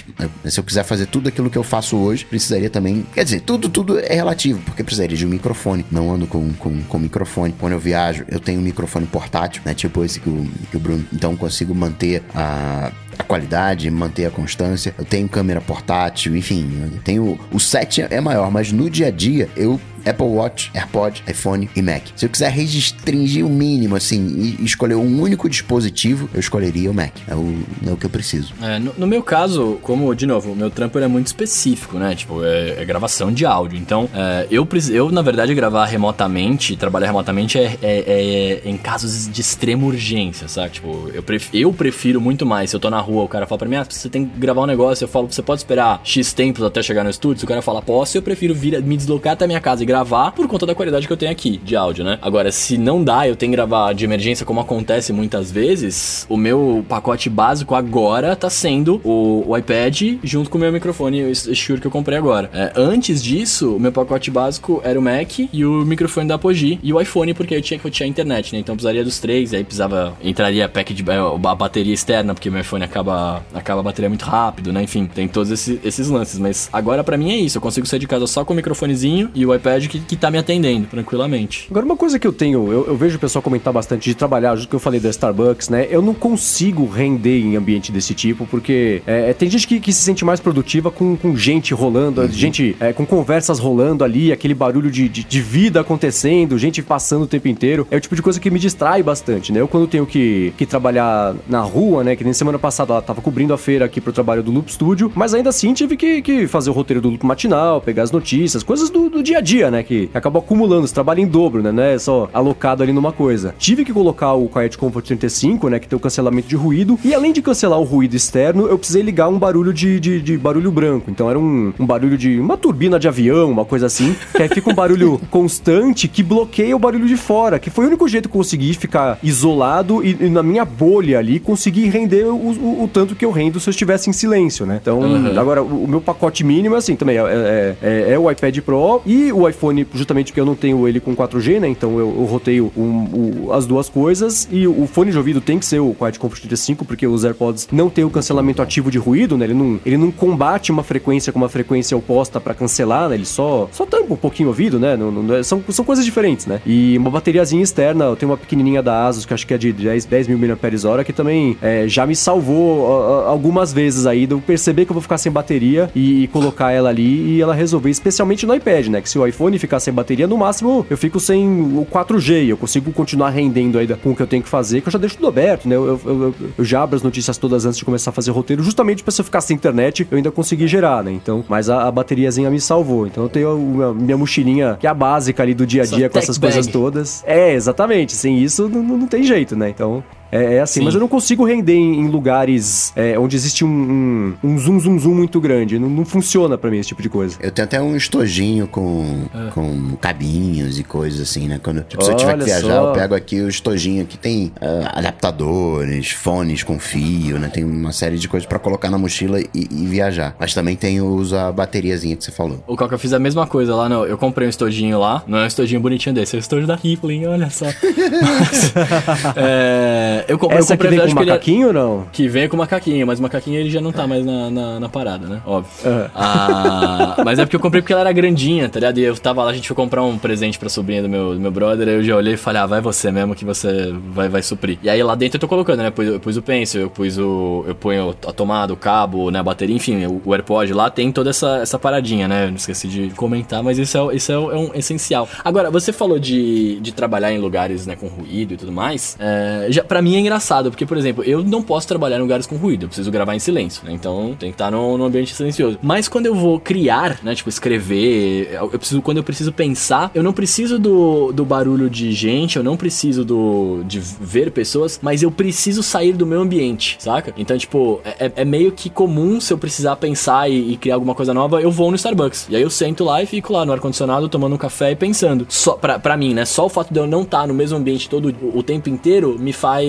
[SPEAKER 2] Se eu quiser fazer tudo aquilo que eu faço hoje, precisaria também. Quer dizer, tudo, tudo é relativo, porque precisaria de um microfone. Não ando com, com, com microfone. Quando eu viajo, eu tenho um microfone portátil, né? Tipo esse que o, que o Bruno. Então consigo manter a a qualidade, manter a constância. Eu tenho câmera portátil, enfim, eu tenho o set é maior, mas no dia a dia eu Apple Watch, AirPod, iPhone e Mac. Se eu quiser restringir o mínimo, assim, e escolher um único dispositivo, eu escolheria o Mac. É o, é o que eu preciso.
[SPEAKER 3] É, no, no, meu caso, como, de novo, o meu trampo é muito específico, né? Tipo, é, é gravação de áudio. Então, é, eu, eu, na verdade, gravar remotamente, trabalhar remotamente é, é, é, em casos de extrema urgência, sabe? Tipo, eu, pref, eu prefiro muito mais. Se eu tô na rua, o cara fala pra mim, ah, você tem que gravar um negócio, eu falo, você pode esperar X tempos até chegar no estúdio? Se o cara fala, posso, eu prefiro vir, me deslocar até a minha casa e gravar por conta da qualidade que eu tenho aqui de áudio, né? Agora, se não dá, eu tenho que gravar de emergência, como acontece muitas vezes, o meu pacote básico agora tá sendo o, o iPad junto com o meu microfone o Shure que eu comprei agora. É, antes disso, o meu pacote básico era o Mac e o microfone da Apogee e o iPhone, porque eu tinha que tinha internet, né? Então precisaria dos três, aí precisava entraria pack de a bateria externa, porque meu iPhone acaba acaba a bateria muito rápido, né? Enfim, tem todos esses, esses lances, mas agora para mim é isso, eu consigo sair de casa só com o microfonezinho e o iPad que, que tá me atendendo tranquilamente.
[SPEAKER 1] Agora, uma coisa que eu tenho, eu, eu vejo o pessoal comentar bastante de trabalhar, justo que eu falei da Starbucks, né? Eu não consigo render em ambiente desse tipo, porque é, é, tem gente que, que, se sente mais produtiva com, com gente rolando, uhum. gente é, com conversas rolando ali, aquele barulho de, de, de, vida acontecendo, gente passando o tempo inteiro. É o tipo de coisa que me distrai bastante, né? Eu, quando tenho que, que trabalhar na rua, né? Que nem semana passada ela tava cobrindo a feira aqui pro trabalho do Loop Studio, mas ainda assim tive que, que fazer o roteiro do Loop matinal, pegar as notícias, coisas do, do dia a dia, né? Que acabou acumulando, você trabalha em dobro, né? Não é só alocado ali numa coisa. Tive que colocar o Quiet Comfort 35, né? Que tem o cancelamento de ruído. E além de cancelar o ruído externo, eu precisei ligar um barulho de, de, de barulho branco. Então era um, um, barulho de uma turbina de avião, uma coisa assim. Que aí fica um barulho constante que bloqueia o barulho de fora. Que foi o único jeito que eu consegui ficar isolado e, e na minha bolha ali conseguir render o, o, o, tanto que eu rendo se eu estivesse em silêncio, né? Então, uhum. agora, o, o, meu pacote mínimo, assim, também é, é, é, é o iPad Pro e o iPhone iPhone justamente porque eu não tenho ele com 4G, né? Então eu, eu roteio um, o, as duas coisas. E o fone de ouvido tem que ser o Quiet Comfort 35, porque os AirPods não tem o cancelamento ativo de ruído, né? Ele não, ele não combate uma frequência com uma frequência oposta para cancelar, né? Ele só, só tampa um pouquinho o ouvido, né? Não, não, é, são, são coisas diferentes, né? E uma bateriazinha externa, eu tenho uma pequenininha da Asus, que acho que é de 10, 10 mil mAh, que também é, já me salvou uh, algumas vezes aí de eu perceber que eu vou ficar sem bateria e, e colocar ela ali e ela resolver, especialmente no iPad, né? Que se o iPhone ficar sem bateria, no máximo eu fico sem o 4G, eu consigo continuar rendendo ainda com o que eu tenho que fazer, que eu já deixo tudo aberto, né? Eu, eu, eu, já abro as notícias todas antes de começar a fazer roteiro, justamente para se eu ficar sem internet, eu ainda conseguir gerar, né? Então, mas a, a bateriazinha me salvou. Então eu tenho a minha mochilinha, que é a básica ali do dia a dia, com essas bag. coisas todas. É, exatamente. Sem isso, não, não tem jeito, né? Então, é, é assim, Sim. mas eu não consigo render em, em lugares é, onde existe um, um, um, zoom, zoom, zoom muito grande. Não, não funciona para mim esse tipo de coisa.
[SPEAKER 2] Eu tenho até um estojinho com, é. com cabinhos e coisas assim, né? Quando, tipo, se eu tiver que viajar, só. eu pego aqui o estojinho que tem uh, adaptadores, fones com fio, né? Tem uma série de coisas para colocar na mochila e, e, viajar. Mas também tem uso a bateriazinha que você falou.
[SPEAKER 3] O Coca, eu fiz a mesma coisa lá, no, eu comprei um estojinho lá, não é um estojinho bonitinho desse, é o estojo da Rippling, olha só. Mas, é, eu,
[SPEAKER 1] comprei Essa eu comprei que vem com macaquinho ou não?
[SPEAKER 3] Que vem com macaquinho, mas o macaquinho ele já não tá mais na, na, na parada, né? Óbvio. Uhum. Ah, mas é porque eu comprei porque ela era grandinha, tá ligado? E eu tava lá, a gente foi comprar um presente pra sobrinha do meu, do meu brother, aí eu já olhei e falei, ah, vai você mesmo que você vai, vai suprir. E aí lá dentro eu tô colocando, né? Eu pus, eu pus o pencil, eu pus o. Eu ponho a tomada, o cabo, né? A bateria, enfim, o, o AirPod lá tem toda essa, essa paradinha, né? Não esqueci de comentar, mas isso é, isso é, é um essencial. Agora, você falou de, de trabalhar em lugares né, com ruído e tudo mais. É, já, pra mim é engraçado, porque, por exemplo, eu não posso trabalhar em lugares com ruído, eu preciso gravar em silêncio, né? Então tem que estar num, ambiente silencioso. Mas quando eu vou criar, né? Tipo, escrever, eu preciso, quando eu preciso pensar, eu não preciso do, do barulho de gente, eu não preciso do de ver pessoas, mas eu preciso sair do meu ambiente, saca? Então, tipo, é, é meio que comum se eu precisar pensar e, e, criar alguma coisa nova, eu vou no Starbucks. E aí eu sento lá e fico lá no ar-condicionado tomando um café e pensando. Só pra, pra mim, né? Só o fato de eu não estar no mesmo ambiente todo o tempo inteiro me faz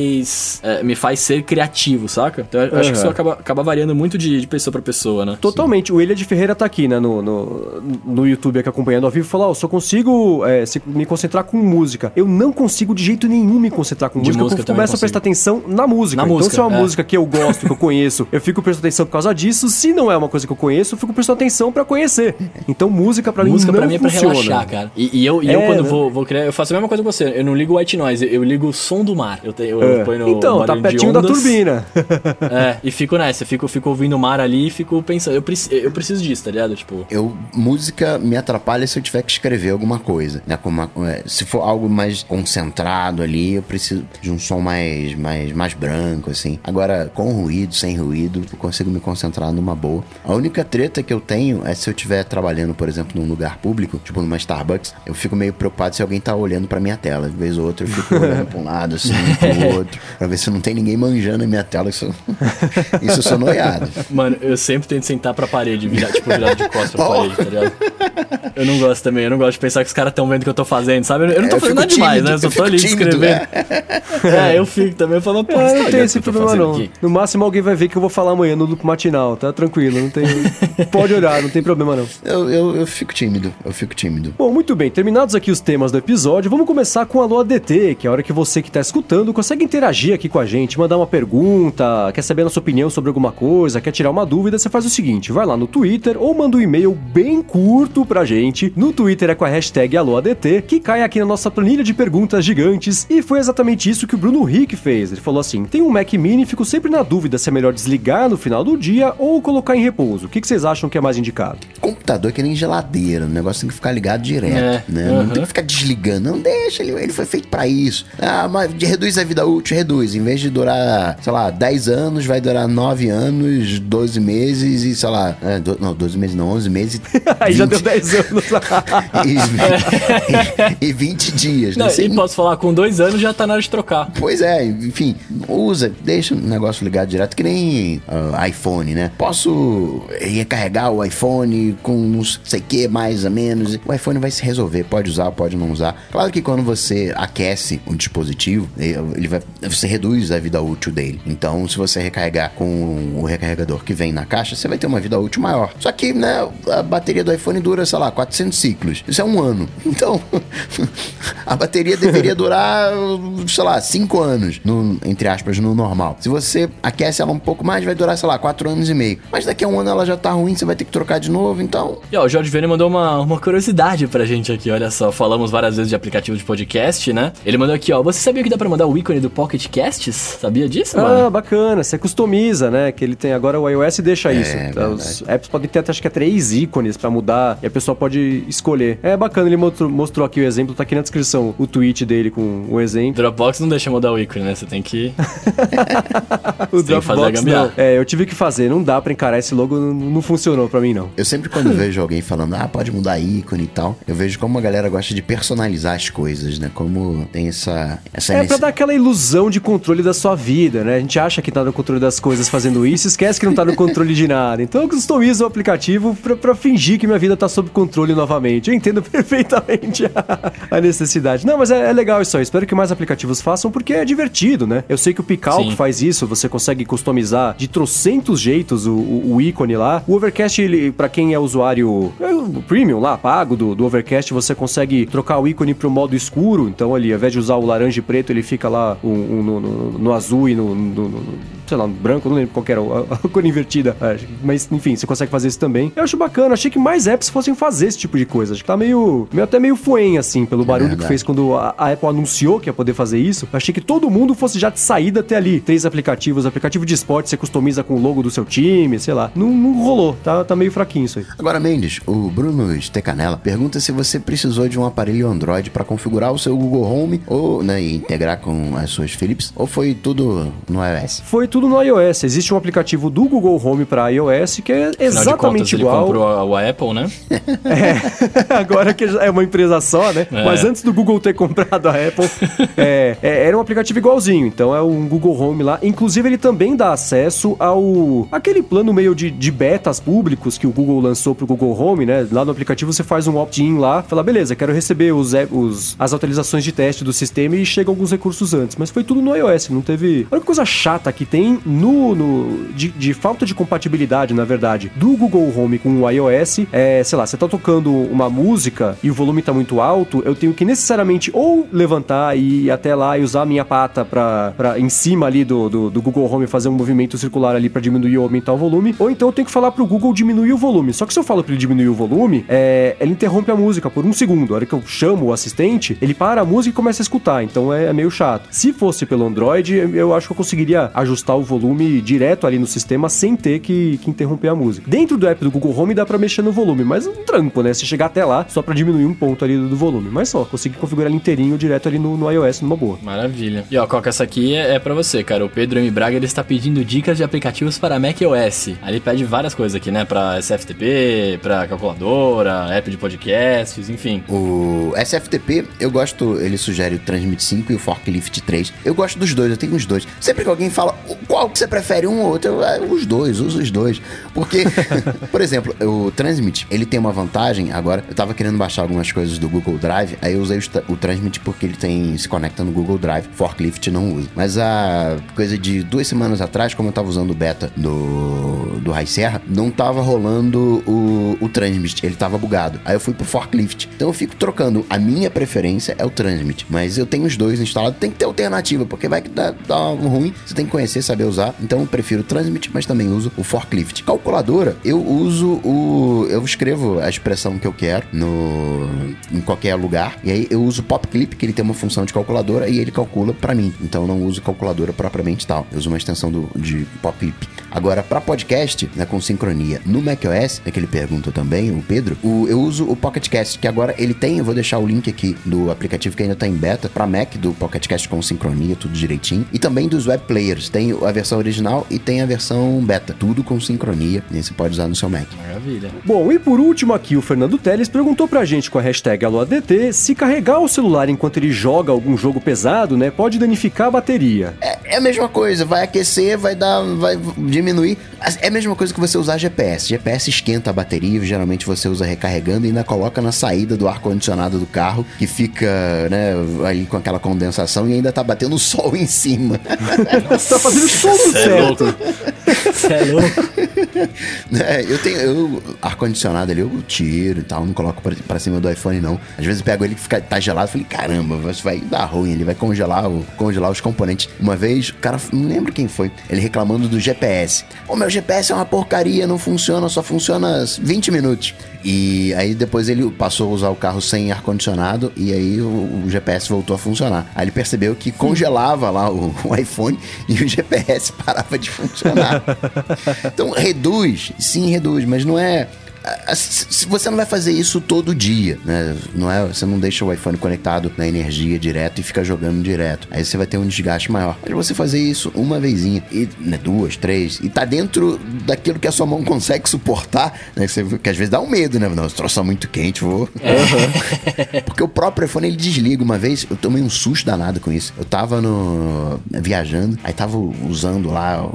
[SPEAKER 3] é, me faz ser criativo, saca? Então eu uhum. acho que isso acaba, acaba variando muito de, de pessoa para pessoa, né?
[SPEAKER 1] Totalmente. Sim. O Ilha de Ferreira tá aqui, né, no, no, no YouTube aqui acompanhando ao vivo, falou: oh, só consigo é, se, me concentrar com música. Eu não consigo de jeito nenhum me concentrar com de música. música eu começo a prestar atenção na música. Na então, música, se é uma é. música que eu gosto, que eu conheço, eu fico prestando atenção por causa disso. Se não é uma coisa que eu conheço, eu fico prestando atenção para conhecer. Então, música para mim música não pra mim é pra relaxar,
[SPEAKER 3] cara. E, e eu, e é, eu quando né? vou, vou criar, eu faço a mesma coisa que você. Eu não ligo white noise, eu ligo o som do mar. Eu, te, eu, é.
[SPEAKER 1] Ponho no então, tá pertinho da turbina.
[SPEAKER 3] é, e fico nessa, fico, fico ouvindo o mar ali e fico pensando, eu, preci eu preciso disso, tá ligado? Tipo.
[SPEAKER 2] Eu, música me atrapalha se eu tiver que escrever alguma coisa, né? Como uma, é, se for algo mais concentrado ali, eu preciso de um som mais, mais, mais branco, assim. Agora, com ruído, sem ruído, eu consigo me concentrar numa boa. A única treta que eu tenho é se eu estiver trabalhando, por exemplo, num lugar público, tipo numa Starbucks, eu fico meio preocupado se alguém tá olhando pra minha tela. De vez ou outra eu fico olhando pra um lado, assim, pro outro, pra ver se não tem ninguém manjando a minha tela. Isso, isso eu sou noiado.
[SPEAKER 3] Mano, eu sempre tento sentar pra parede, virar, tipo, virado de costas pra oh. parede, tá ligado? Eu não gosto também, eu não gosto de pensar que os caras estão vendo o que eu tô fazendo, sabe? Eu não tô é, fazendo nada tímido, demais, né? Eu só tô ali escrevendo. É. é. eu fico também, eu falo, pô,
[SPEAKER 1] é, não tem esse problema não. Aqui? No máximo alguém vai ver que eu vou falar amanhã no loop matinal, tá tranquilo, não tem. Pode olhar, não tem problema não.
[SPEAKER 2] Eu, eu, eu fico tímido, eu fico tímido.
[SPEAKER 1] Bom, muito bem, terminados aqui os temas do episódio, vamos começar com a Alô ADT, que é a hora que você que tá escutando consegue interagir aqui com a gente, mandar uma pergunta, quer saber a nossa opinião sobre alguma coisa, quer tirar uma dúvida, você faz o seguinte, vai lá no Twitter ou manda um e-mail bem curto pra gente. No Twitter é com a hashtag AlôADT, que cai aqui na nossa planilha de perguntas gigantes. E foi exatamente isso que o Bruno Rick fez. Ele falou assim: tem um Mac Mini, fico sempre na dúvida se é melhor desligar no final do dia ou colocar em repouso. O que, vocês acham que é mais indicado?
[SPEAKER 2] Computador é que nem geladeira, o negócio tem que ficar ligado direto, é, né? Não tem que ficar desligando, não deixa, ele, ele foi feito para isso. Ah, mas reduz a vida útil, reduz. Em vez de durar, sei lá, 10 anos, vai durar 9 anos, 12 meses e, sei lá, é, do, não, 12 meses não, 11 meses.
[SPEAKER 1] Aí já deu 10 anos.
[SPEAKER 2] e, e 20 dias,
[SPEAKER 3] né? Não, e posso falar, com dois anos já tá na hora de trocar.
[SPEAKER 2] Pois é, enfim, usa, deixa o negócio ligado direto, que nem uh, iPhone, né? Posso recarregar o iPhone com não sei o que, mais ou menos. O iPhone vai se resolver, pode usar, pode não usar. Claro que quando você aquece o dispositivo, ele vai você reduz a vida útil dele. Então, se você recarregar com o recarregador que vem na caixa, você vai ter uma vida útil maior. Só que, né, a bateria do iPhone dura, sei lá, 400 ciclos. Isso é um ano. Então, a bateria deveria durar, sei lá, 5 anos, no, entre aspas, no normal. Se você aquece ela um pouco mais, vai durar, sei lá, 4 anos e meio. Mas daqui a um ano ela já tá ruim, você vai ter que trocar de novo, então.
[SPEAKER 3] E ó, o Jorge Vene mandou uma, uma curiosidade pra gente aqui, olha só. Falamos várias vezes de aplicativo de podcast, né? Ele mandou aqui, ó. Você sabia que dá pra mandar o ícone do Pocket Casts? Sabia disso, mano?
[SPEAKER 1] Ah, bacana. Você customiza, né? Que ele tem agora o iOS deixa é, isso. Então, os apps podem ter até, acho que é três ícones pra mudar e a pessoa pode escolher. É bacana, ele mostrou, mostrou aqui o exemplo, tá aqui na descrição o tweet dele com o exemplo.
[SPEAKER 3] Dropbox não deixa mudar o ícone, né? Você tem que.
[SPEAKER 1] o Você Dropbox não. É, eu tive que fazer, não dá pra encarar esse logo, não, não funcionou pra mim, não.
[SPEAKER 2] Eu sempre quando vejo alguém falando, ah, pode mudar ícone e tal, eu vejo como a galera gosta de personalizar as coisas, né? Como tem essa. essa
[SPEAKER 1] é nesse... pra dar aquela ilusão de controle da sua vida, né? A gente acha que tá no controle das coisas fazendo isso, esquece que não tá no controle de nada. Então eu customizo o aplicativo pra, pra fingir que minha vida tá sob controle novamente. Eu entendo perfeitamente a, a necessidade. Não, mas é, é, legal isso aí. Espero que mais aplicativos façam, porque é divertido, né? Eu sei que o Picalc faz isso, você consegue customizar de trocentos jeitos o, o, o ícone lá. O Overcast, ele, pra quem é usuário é, premium lá, pago do, do Overcast, você consegue trocar o ícone pro modo escuro. Então ali, ao invés de usar o laranja e preto, ele fica lá um, um, no, no, no, azul e no, no, sei lá, no branco, não lembro qual era a, a cor invertida. É, mas enfim, você consegue fazer isso também. Eu acho bacana, achei que mais apps fossem fazer esse tipo de coisa. Acho que tá meio, meio até meio fuem, assim, pelo é barulho é que fez quando a, a, Apple anunciou que ia poder fazer isso. Achei que todo mundo fosse já de saída até ali. Três aplicativos, aplicativo de esporte, você customiza com o logo do seu time, sei lá. Não, não rolou, tá, tá meio fraquinho isso aí.
[SPEAKER 2] Agora, Mendes, o Bruno Stecanella pergunta se você precisou de um aparelho Android para configurar o seu Google Home ou né, integrar com as suas Philips, ou foi tudo no iOS?
[SPEAKER 1] Foi tudo no iOS. Existe um aplicativo do Google Home para iOS que é exatamente contas, igual. Ele
[SPEAKER 3] comprou a, Apple, né?
[SPEAKER 1] é, agora que é uma empresa só, né? É. Mas antes do Google ter comprado a Apple, é, é, era um aplicativo igualzinho. Então é um Google Home lá. Inclusive, ele também dá acesso ao aquele plano meio de, de betas públicos que o Google lançou pro Google Home, né? Lá no aplicativo você faz um opt-in lá, fala, beleza, quero receber os, os, as atualizações de teste do sistema e chega alguns recursos antes. Mas foi tudo no iOS, não teve. A única coisa chata que tem no. no de, de falta de compatibilidade, na verdade, do Google Home com o iOS é, sei lá, você tá tocando uma música e o volume tá muito alto, eu tenho que necessariamente ou levantar e ir até lá e usar a minha pata pra, pra em cima ali do, do, do Google Home fazer um movimento circular ali para diminuir ou aumentar o volume, ou então eu tenho que falar pro Google diminuir o volume. Só que se eu falo pra ele diminuir o volume, é, ele interrompe a música por um segundo. A hora que eu chamo o assistente, ele para a música e começa a escutar. Então é, é meio chato. Se fosse pelo Android, eu acho que eu conseguiria ajustar o volume direto ali no sistema sem ter que, que interromper a música. Dentro do app do Google Home dá para mexer no volume, mas um trampo, né? Se chegar até lá, só para diminuir um ponto ali do, do, volume. Mas só, consegui configurar ele inteirinho direto ali no, no iOS numa boa.
[SPEAKER 3] Maravilha. E ó, Coca, essa aqui é, é para você, cara. O Pedro M. Braga ele está pedindo dicas de aplicativos para macOS. Aí ele pede várias coisas aqui, né? Pra SFTP, pra calculadora, app de podcasts, enfim.
[SPEAKER 2] O SFTP, eu gosto, ele sugere o Transmit 5 e o Forklift 3. Eu gosto dos dois, eu tenho os dois. Sempre que alguém fala qual que você prefere, um ou outro, eu, é, os dois, uso os dois. Porque, por exemplo, o Transmit, ele tem uma vantagem. Agora, eu tava querendo baixar algumas coisas do Google Drive, aí eu usei o, o Transmit porque ele tem se conecta no Google Drive. Forklift não usa. Mas a coisa de duas semanas atrás, como eu tava usando o beta do, do High Serra, não tava rolando o, o Transmit. Ele tava bugado. Aí eu fui pro Forklift. Então eu fico trocando. A minha preferência é o Transmit. Mas eu tenho os dois instalados. Tem que ter alternativa, porque vai que dá, dá um ruim. Você tem que conhecer, saber usar. Então eu prefiro Transmit, mas também uso o Forklift. Calculadora, eu uso o. Eu escrevo a expressão que eu quero no em qualquer lugar. E aí eu uso o PopClip, que ele tem uma função de calculadora e ele calcula para mim. Então eu não uso calculadora propriamente tal. Eu uso uma extensão do, de PopClip. Agora, para podcast, né, com sincronia no macOS, é que ele pergunta também, o Pedro, o, eu uso o PocketCast, que agora ele tem, eu vou deixar o link aqui do aplicativo que ainda tá em beta, para Mac, do PocketCast com sincronia, tudo direitinho. E também dos web players. Tem a versão original e tem a versão beta. Tudo com sincronia. E você pode usar no seu Mac.
[SPEAKER 3] Maravilha.
[SPEAKER 1] Bom, e por último aqui, o Fernando Teles perguntou pra gente com a hashtag AloADT se carregar o celular enquanto ele joga algum jogo pesado, né, pode danificar a bateria.
[SPEAKER 2] É, é a mesma coisa, vai aquecer, vai dar, vai diminuir. É a mesma coisa que você usar GPS. GPS esquenta a bateria, geralmente você usa recarregando e ainda coloca na saída do ar-condicionado do carro, que fica, né, ali com aquela condensação e ainda tá batendo pegando sol em cima.
[SPEAKER 1] tá fazendo tudo é certo. Você é louco.
[SPEAKER 2] É, eu tenho eu, ar-condicionado ali, eu tiro e tal, não coloco pra, pra cima do iPhone, não. Às vezes eu pego ele que fica, tá gelado, falei, caramba, você vai dar ruim, ele vai congelar, o, congelar os componentes. Uma vez, o cara, não lembro quem foi, ele reclamando do GPS. O meu GPS é uma porcaria, não funciona, só funciona 20 minutos. E aí depois ele passou a usar o carro sem ar-condicionado e aí o, o, GPS voltou a funcionar. Aí ele percebeu que congelava lá o, o iPhone e o GPS parava de funcionar. então reduz, sim, reduz, mas não é você não vai fazer isso todo dia, né? Não é, você não deixa o iPhone conectado na energia direto e fica jogando direto. Aí você vai ter um desgaste maior. Mas você fazer isso uma vezinha, e né, duas, três, e tá dentro daquilo que a sua mão consegue suportar, né? Que, você, que às vezes dá um medo, né? Não, esse troço tá muito quente, vou. Uhum. Porque o próprio iPhone ele desliga. Uma vez eu tomei um susto danado com isso. Eu tava no. viajando, aí tava usando lá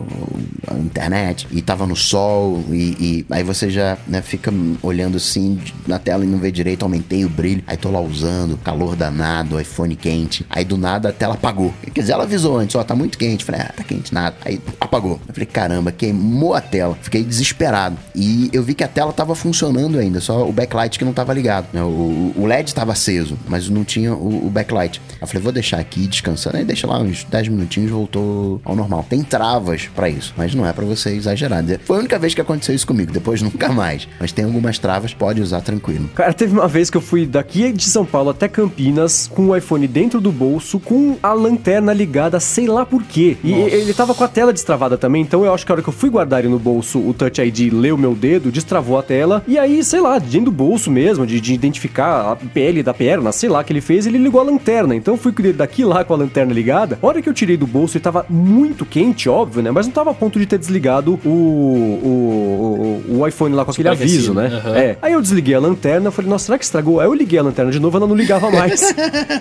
[SPEAKER 2] a internet, e tava no sol, e, e aí você já né, fica fica olhando assim na tela e não vê direito, aumentei o brilho. Aí tô lá usando, calor danado, iPhone quente. Aí do nada a tela apagou. Quer dizer, ela avisou antes, ó, tá muito quente. Falei, ah, tá quente nada. Aí apagou. Eu falei, caramba, queimou a tela. Fiquei desesperado. E eu vi que a tela tava funcionando ainda, só o backlight que não tava ligado. Né? O, o LED tava aceso, mas não tinha o, o backlight. Eu falei, vou deixar aqui descansando. Aí deixa lá uns 10 minutinhos voltou ao normal. Tem travas para isso, mas não é para você exagerar. Foi a única vez que aconteceu isso comigo, depois nunca mais. Mas tem algumas travas, pode usar tranquilo.
[SPEAKER 1] Cara, teve uma vez que eu fui daqui de São Paulo até Campinas com o iPhone dentro do bolso, com a lanterna ligada, sei lá por quê. E Nossa. ele tava com a tela destravada também, então eu acho que a hora que eu fui guardar ele no bolso, o Touch ID leu meu dedo, destravou a tela, e aí, sei lá, dentro do bolso mesmo, de, de identificar a pele da perna, sei lá, que ele fez, ele ligou a lanterna. Então eu fui daqui lá com a lanterna ligada. A hora que eu tirei do bolso, ele tava muito quente, óbvio, né? Mas não tava a ponto de ter desligado o, o, o, o iPhone lá com aquele aviso aviso, né? Uhum. É. Aí eu desliguei a lanterna, falei, nossa, será que estragou? Aí eu liguei a lanterna de novo, ela não ligava mais.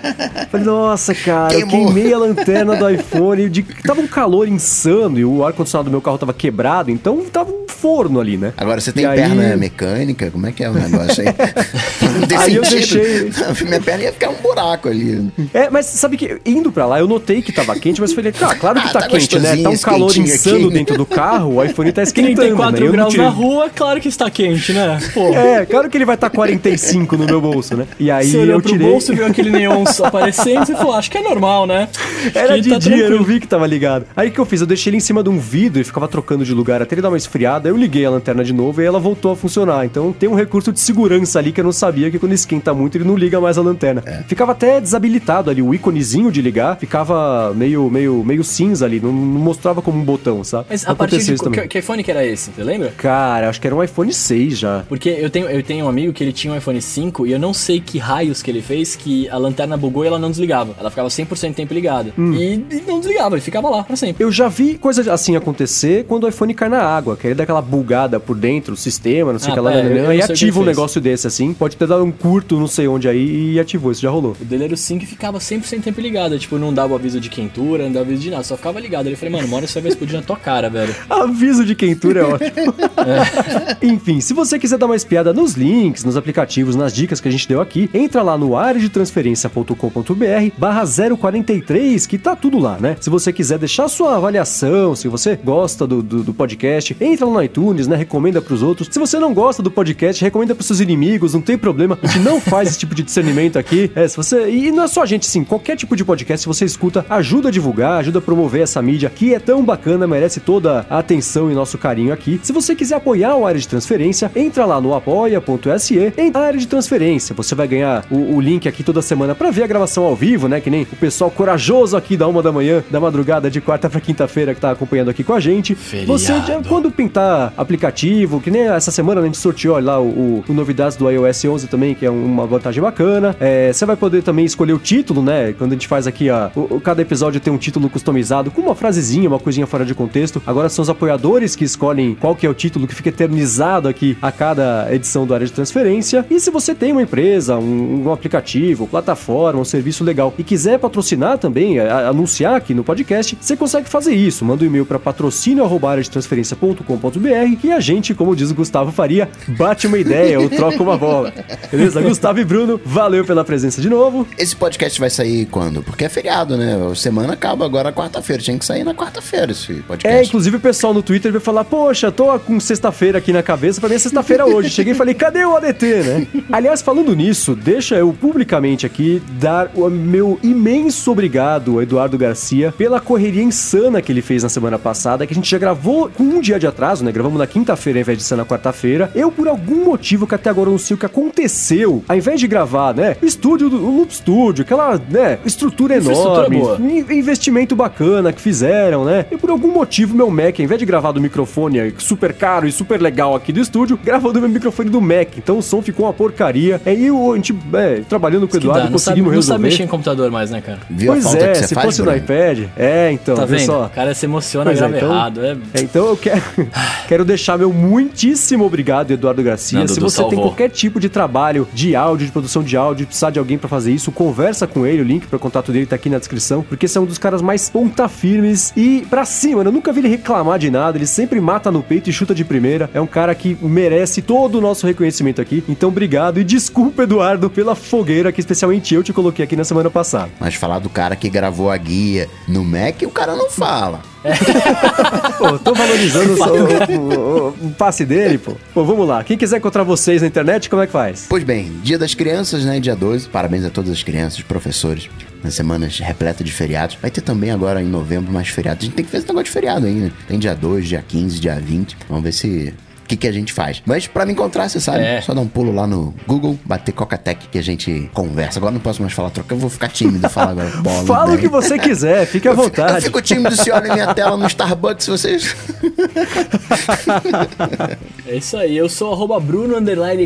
[SPEAKER 1] falei, nossa, cara, Queimou. eu queimei a lanterna do iPhone. De... Tava um calor insano e o ar-condicionado do meu carro tava quebrado, então tava um forno ali, né?
[SPEAKER 2] Agora você tem e perna aí... mecânica? Como é que é o negócio aí?
[SPEAKER 1] aí eu deixei.
[SPEAKER 2] Minha perna ia ficar um buraco ali.
[SPEAKER 1] É, mas sabe que indo pra lá, eu notei que tava quente, mas falei, ah, claro que ah, tá, tá quente, né? Tá um calor insano aqui. dentro do carro, o iPhone tá esquentando. 34
[SPEAKER 3] né? graus na rua, claro que está quente, né? né?
[SPEAKER 1] Pô. É, claro que ele vai estar tá 45 no meu bolso, né?
[SPEAKER 3] E aí você eu tirei... pro bolso, viu aquele neon aparecendo e falou, acho que é normal, né?
[SPEAKER 1] Acho Era de tá dia, tranquilo. eu não vi que tava ligado. Aí o que eu fiz? Eu deixei ele em cima de um vidro e ficava trocando de lugar até ele dar uma esfriada. Eu liguei a lanterna de novo e ela voltou a funcionar. Então tem um recurso de segurança ali que eu não sabia que quando esquenta muito ele não liga mais a lanterna. É. Ficava até desabilitado ali, o íconezinho de ligar ficava meio, meio, meio cinza ali, não, não mostrava como um botão, sabe?
[SPEAKER 3] Mas a partir de que, que iPhone que era esse? Você lembra?
[SPEAKER 1] Cara, acho que era um iPhone 6 já.
[SPEAKER 3] Porque eu tenho, eu tenho um amigo que ele tinha um iPhone 5 e eu não sei que raios que ele fez que a lanterna bugou e ela não desligava. Ela ficava 100% tempo ligada. Hum. E, e, não desligava, ele ficava lá pra sempre.
[SPEAKER 1] Eu já vi coisa assim acontecer quando o iPhone cai na água, que ele dá aquela bugada por dentro, o sistema, não sei o ah, que lá, é, né, e ativa um negócio desse assim. Pode ter dado um curto, não sei onde aí, e ativou, isso já rolou.
[SPEAKER 3] O dele era o 5 e ficava 100% tempo ligado. Tipo, não dava aviso de quentura, não dava aviso de nada, só ficava ligado. Ele falei, mano, uma hora você vai explodir na tua cara, velho.
[SPEAKER 1] aviso de quentura é ótimo. é. Enfim, se você quiser dar uma espiada nos links, nos aplicativos, nas dicas que a gente deu aqui, entra lá no areadetransferencia.com.br barra 043, que tá tudo lá, né? Se você quiser deixar sua avaliação, se você gosta do, do, do podcast, entra no iTunes, né? Recomenda pros outros. Se você não gosta do podcast, recomenda pros seus inimigos, não tem problema. A gente não faz esse tipo de discernimento aqui. É, se você... E não é só a gente, sim. Qualquer tipo de podcast, se você escuta, ajuda a divulgar, ajuda a promover essa mídia que é tão bacana, merece toda a atenção e nosso carinho aqui. Se você quiser apoiar o Área de Transferência, entra lá no apoia apoia.se em área de transferência. Você vai ganhar o, o link aqui toda semana para ver a gravação ao vivo, né? Que nem o pessoal corajoso aqui da uma da manhã, da madrugada de quarta para quinta-feira que tá acompanhando aqui com a gente. Feriado. Você, quando pintar aplicativo, que nem essa semana a gente sorteou lá o, o, o novidades do iOS 11 também, que é uma vantagem bacana. É, você vai poder também escolher o título, né? Quando a gente faz aqui, a, o, cada episódio tem um título customizado com uma frasezinha, uma coisinha fora de contexto. Agora são os apoiadores que escolhem qual que é o título que fica eternizado aqui a cada edição do área de transferência. E se você tem uma empresa, um, um aplicativo, plataforma, um serviço legal e quiser patrocinar também, a, anunciar aqui no podcast, você consegue fazer isso. Manda um e-mail para patrocínio@transferencia.com.br que a gente, como diz o Gustavo Faria, bate uma ideia ou troca uma bola. Beleza? Gustavo e Bruno, valeu pela presença de novo.
[SPEAKER 2] Esse podcast vai sair quando? Porque é feriado, né? A semana acaba agora quarta-feira. Tinha que sair na quarta-feira esse podcast.
[SPEAKER 1] É, inclusive o pessoal no Twitter vai falar: Poxa, tô com sexta-feira aqui na cabeça. Pra mim é sexta-feira hoje. Cheguei e falei: Cadê o ADT, né? Aliás, falando nisso, deixa eu publicamente aqui dar o meu imenso obrigado ao Eduardo Garcia pela correria insana que ele fez na semana passada, que a gente já gravou com um dia de atraso, né? Gravamos na quinta-feira ao invés de ser na quarta-feira. Eu, por algum motivo que até agora eu não sei o que aconteceu, ao invés de gravar, né? Estúdio, o Loop Studio, aquela, né? Estrutura enorme, investimento bacana que fizeram, né? E por algum motivo meu Mac, ao invés de gravar do microfone super caro e super legal aqui do estúdio, gravou do meu microfone do Mac. Então o som ficou uma porcaria. Aí eu, a gente, é, trabalhando com o Eduardo, conseguimos resolver. Não sabe
[SPEAKER 3] mexer em computador mais, né, cara?
[SPEAKER 1] Viu pois é, se faz, fosse no iPad. É, então,
[SPEAKER 3] tá vendo? Só. O cara se emociona, pois grava é, então, errado. É...
[SPEAKER 1] é... então eu quero, quero deixar meu muitíssimo obrigado, Eduardo Garcia. Não, se você salvou. tem qualquer tipo de trabalho de áudio, de produção de áudio, precisar de alguém para fazer isso, conversa com ele, o link para contato dele tá aqui na descrição, porque esse é um dos caras mais ponta firmes e pra cima, né? eu nunca vi ele reclamar de nada, ele sempre mata no peito e chuta de primeira. É um cara que merece todo o nosso reconhecimento aqui. Então, obrigado e desculpa, Eduardo, pela fogueira que especialmente eu te coloquei aqui na semana passada.
[SPEAKER 2] Mas falar do cara que gravou a guia no Mac, o cara não fala. É.
[SPEAKER 1] pô, tô valorizando o, o, o, o, passe dele, pô. Pô, vamos lá. Quem quiser encontrar vocês na internet, como é que faz?
[SPEAKER 2] Pois bem, Dia das Crianças, né? Dia 12. Parabéns a todas as crianças, professores. Nas semanas repletas de feriados. Vai ter também agora em novembro mais feriados. A gente tem que fazer esse negócio de feriado ainda. Tem dia 2, dia 15, dia 20. Vamos ver se que, que a gente faz. Mas para me encontrar, você sabe, é. só dar um pulo lá no Google, bater Coca-Tech que a gente conversa. Agora não posso mais falar troca, eu vou ficar tímido falar agora.
[SPEAKER 1] Bola, Fala o que você quiser, fique à vontade.
[SPEAKER 2] Eu fico tímido se olha minha tela no Starbucks, vocês.
[SPEAKER 3] é isso aí, eu sou arroba Bruno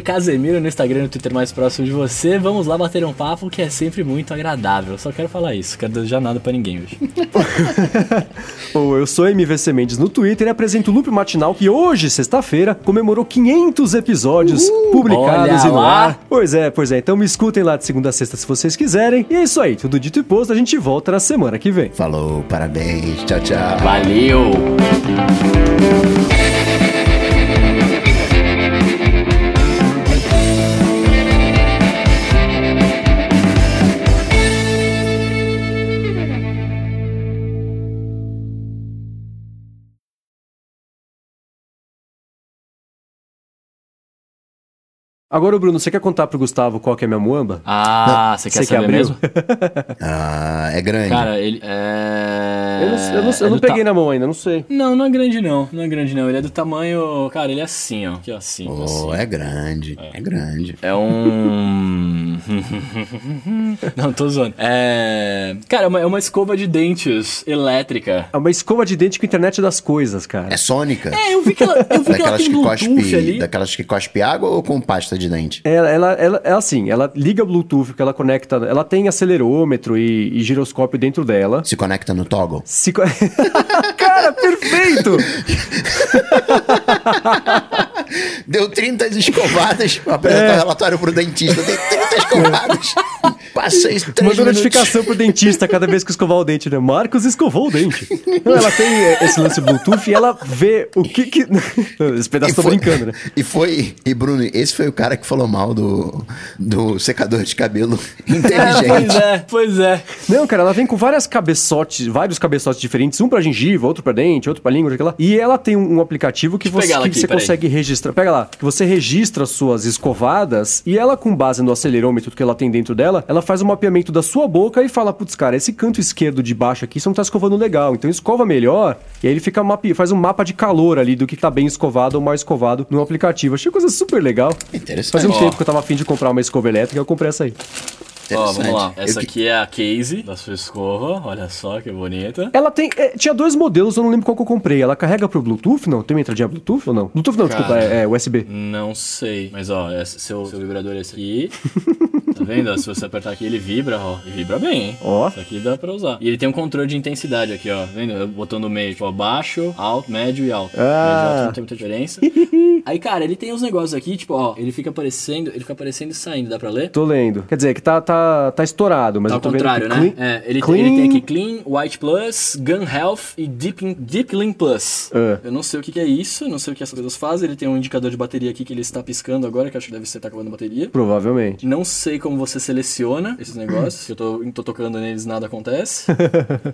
[SPEAKER 3] Casemiro no Instagram e no Twitter mais próximo de você. Vamos lá bater um papo que é sempre muito agradável. Só quero falar isso, quero desejar nada para ninguém hoje.
[SPEAKER 1] Bom, eu sou MVC Mendes no Twitter e apresento o Loop Matinal que hoje, sexta-feira, comemorou 500 episódios uh, publicados e no ar. Pois é, pois é. Então me escutem lá de segunda a sexta se vocês quiserem. E é isso aí, tudo dito e posto. A gente volta na semana que vem.
[SPEAKER 2] Falou, parabéns, tchau, tchau.
[SPEAKER 3] Valeu!
[SPEAKER 1] Agora, Bruno, você quer contar pro Gustavo qual que é a minha muamba?
[SPEAKER 3] Ah, você quer você saber mesmo?
[SPEAKER 2] ah, é grande.
[SPEAKER 3] Cara, ele é...
[SPEAKER 1] Eu não, eu não, eu é não peguei ta... na mão ainda, não sei.
[SPEAKER 3] Não, não é grande não, não é grande não. Ele é do tamanho... Cara, ele é assim, ó. Aqui, ó, assim.
[SPEAKER 2] Oh,
[SPEAKER 3] assim.
[SPEAKER 2] é grande, é, é grande.
[SPEAKER 3] É um... não, tô zoando. É... Cara, é uma, é uma escova de dentes elétrica.
[SPEAKER 1] É uma escova de dente com internet das coisas, cara.
[SPEAKER 2] É sônica?
[SPEAKER 3] É, eu vi que ela, eu vi que ela tem que cospe, ali.
[SPEAKER 2] Daquelas que cospe água ou com pasta de dente?
[SPEAKER 1] Ela, ela, ela, é assim, ela liga Bluetooth, que ela conecta. Ela tem acelerômetro e, e giroscópio dentro dela.
[SPEAKER 2] Se conecta no toggle?
[SPEAKER 1] Se co... Cara, perfeito!
[SPEAKER 2] Deu 30 escovadas para apresentar é. o relatório pro dentista. Deu 30 escovadas. Passei isso três
[SPEAKER 1] Mandou notificação pro dentista cada vez que escovar o dente, né? Marcos escovou o dente. Não, ela tem é, esse lance Bluetooth e ela vê o que que... Esse pedaço tá brincando, né?
[SPEAKER 2] E foi... E Bruno, esse foi o cara que falou mal do, do secador de cabelo inteligente.
[SPEAKER 3] pois é, pois é.
[SPEAKER 1] Não, cara, ela vem com várias cabeçotes, vários cabeçotes diferentes, um pra gengiva, outro pra dente, outro pra língua, aquela. E ela tem um, um aplicativo que Deixa você, que aqui, você consegue aí. registrar. Pega lá, que você registra suas escovadas e ela, com base no acelerômetro que ela tem dentro dela, ela faz um mapeamento da sua boca e fala, putz, cara, esse canto esquerdo de baixo aqui você não tá escovando legal. Então escova melhor. E aí ele fica mape... faz um mapa de calor ali do que tá bem escovado ou mal escovado no aplicativo. Achei coisa super legal.
[SPEAKER 2] Interessante.
[SPEAKER 1] Fazia um tempo que eu tava afim de comprar uma escova elétrica, eu comprei essa aí.
[SPEAKER 3] Ó, vamos lá. Essa eu... aqui é a case da sua escova. Olha só que bonita.
[SPEAKER 1] Ela tem. É, tinha dois modelos, eu não lembro qual que eu comprei. Ela carrega pro Bluetooth? Não? Tem uma entradinha Bluetooth ou não? Bluetooth não, Cara, desculpa, é, é, USB.
[SPEAKER 3] Não sei. Mas ó, esse, seu, seu vibrador é esse aqui. Tá vendo? Se você apertar aqui, ele vibra, ó. E vibra bem, hein?
[SPEAKER 1] Ó.
[SPEAKER 3] Isso aqui dá pra usar. E ele tem um controle de intensidade aqui, ó. Tá vendo? Botão no meio, tipo, ó, baixo, alto, médio e alto.
[SPEAKER 1] Ah.
[SPEAKER 3] Médio e alto não tem muita diferença. Aí, cara, ele tem uns negócios aqui, tipo, ó, ele fica aparecendo, ele fica aparecendo e saindo, dá pra ler?
[SPEAKER 1] Tô lendo. Quer dizer, que tá, tá, tá estourado, mas
[SPEAKER 3] Tá
[SPEAKER 1] eu
[SPEAKER 3] ao
[SPEAKER 1] tô
[SPEAKER 3] contrário,
[SPEAKER 1] vendo
[SPEAKER 3] né?
[SPEAKER 1] clean-
[SPEAKER 3] É, ele,
[SPEAKER 1] clean-
[SPEAKER 3] ele tem aqui Clean, White Plus, Gun Health e Deep, Deep Clean Plus.
[SPEAKER 1] É.
[SPEAKER 3] Eu não sei o que, que é isso, não sei o que essas coisas fazem. Ele tem um indicador de bateria aqui que ele está piscando agora, que acho que deve ser tá acabando a bateria.
[SPEAKER 1] Provavelmente.
[SPEAKER 3] Não sei como você seleciona esses negócios, que eu tô, tô tocando neles nada acontece.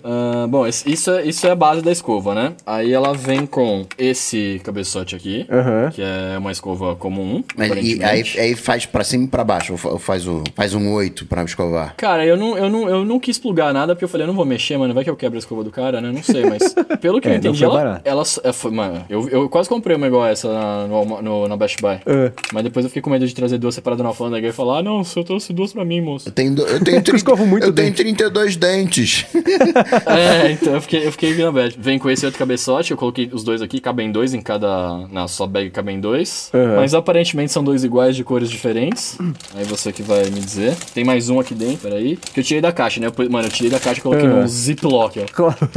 [SPEAKER 3] Ah, bom, isso é, isso é a base da escova, né? Aí ela vem com esse cabeçote aqui,
[SPEAKER 1] Aham.
[SPEAKER 3] que é uma escova comum.
[SPEAKER 2] Mas e aí, aí faz pra cima e pra baixo, ou fa- ou faz, o, faz um 8 pra escovar.
[SPEAKER 3] Cara, eu não, eu, não, eu não quis plugar nada, porque eu falei, eu não vou mexer, mano, vai que eu quebro a escova do cara, né? Não sei, mas pelo que
[SPEAKER 1] É,
[SPEAKER 3] eu entendi, ela,
[SPEAKER 1] barato.
[SPEAKER 3] ela é, foi, mano, eu, eu quase comprei uma igual essa na, no, no- na Best Buy.
[SPEAKER 1] É.
[SPEAKER 3] Mas depois eu fiquei com medo de trazer duas separadas na alfândega e falar, ah, não, se eu trouxe duas pra mim, moço.
[SPEAKER 2] Eu tenho, do- eu tenho,
[SPEAKER 1] Eu escovo muito
[SPEAKER 2] eu tenho
[SPEAKER 1] dente.
[SPEAKER 2] 32 dentes.
[SPEAKER 3] é, então eu fiquei, eu fiquei na bad. Vem com esse outro cabeçote, eu coloquei os dois aqui, cabem dois em cada. Na sua bag cabem dois.
[SPEAKER 1] Uhum.
[SPEAKER 3] Mas aparentemente são dois iguais de cores diferentes. Aí você que vai me dizer. Tem mais um aqui dentro, peraí. Que eu tirei da caixa, né? Eu, mano, eu tirei da caixa e coloquei
[SPEAKER 1] Uhum.
[SPEAKER 3] num ziplock, ó.
[SPEAKER 1] Claro.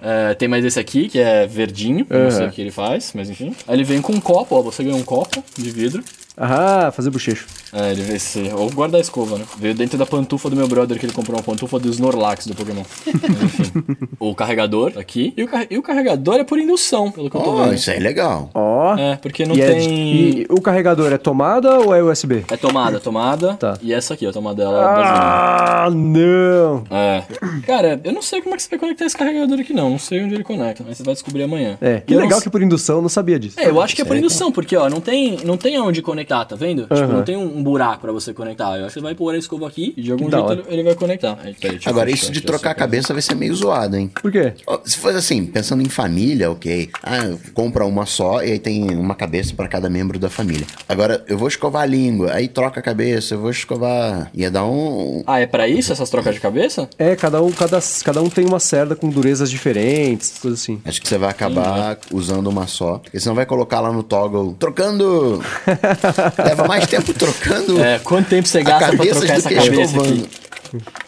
[SPEAKER 3] É, tem mais esse aqui, que é verdinho. eu Não sei
[SPEAKER 1] Uhum.
[SPEAKER 3] o que ele faz, mas enfim. Aí ele vem com um copo, ó. Você ganhou um copo de vidro.
[SPEAKER 1] Ah, fazer bochecho.
[SPEAKER 3] É, ele veio ser. Ou guardar a escova, né? Veio dentro da pantufa do meu brother que ele comprou uma pantufa do Snorlax do Pokémon. Mas, enfim. o carregador aqui. E o, car- e o carregador é por indução, pelo que eu tô
[SPEAKER 2] Oh,
[SPEAKER 3] vendo.
[SPEAKER 2] isso aí é legal.
[SPEAKER 1] Ó.
[SPEAKER 3] É, porque não
[SPEAKER 1] e, é de-
[SPEAKER 3] tem.
[SPEAKER 1] e o carregador é tomada ou é USB?
[SPEAKER 3] É tomada, tomada.
[SPEAKER 1] Tá.
[SPEAKER 3] E essa aqui, a tomada dela. brasileira.
[SPEAKER 1] Ah, não.
[SPEAKER 3] É. Cara, eu não sei como é que você vai conectar esse carregador aqui, não. Não sei onde ele conecta, mas você vai descobrir amanhã.
[SPEAKER 1] É, que
[SPEAKER 3] eu
[SPEAKER 1] legal
[SPEAKER 3] não
[SPEAKER 1] que por indução eu não sabia disso.
[SPEAKER 3] É, eu acho que é por indução, porque, ó, não tem, não tem aonde conectar, tá vendo? Tipo,
[SPEAKER 1] Aham.
[SPEAKER 3] não tem um, um buraco pra você conectar. Eu acho que você vai pôr a escova aqui e de algum jeito ele, ele vai conectar. Aí, peraí,
[SPEAKER 2] Agora, isso de trocar a
[SPEAKER 3] essa
[SPEAKER 2] cabeça vai ser meio zoado, hein?
[SPEAKER 1] Por quê?
[SPEAKER 2] Se fosse assim, pensando em família, ok. Ah, compra uma só e aí tem uma cabeça pra cada membro da família. Agora, eu vou escovar a língua, aí troca a cabeça, eu vou escovar. Ia dar um.
[SPEAKER 3] Ah, é pra isso essas trocas de cabeça?
[SPEAKER 1] É, cada um, cada, cada um tem uma cerda com durezas diferentes, coisas assim.
[SPEAKER 2] Acho que você vai acabar usando uma só. Porque senão vai colocar lá no toggle. Trocando! Leva mais tempo trocando
[SPEAKER 3] É, quanto tempo você gasta
[SPEAKER 2] cabeça
[SPEAKER 3] trocar essa cabeça
[SPEAKER 2] escovando.
[SPEAKER 3] aqui?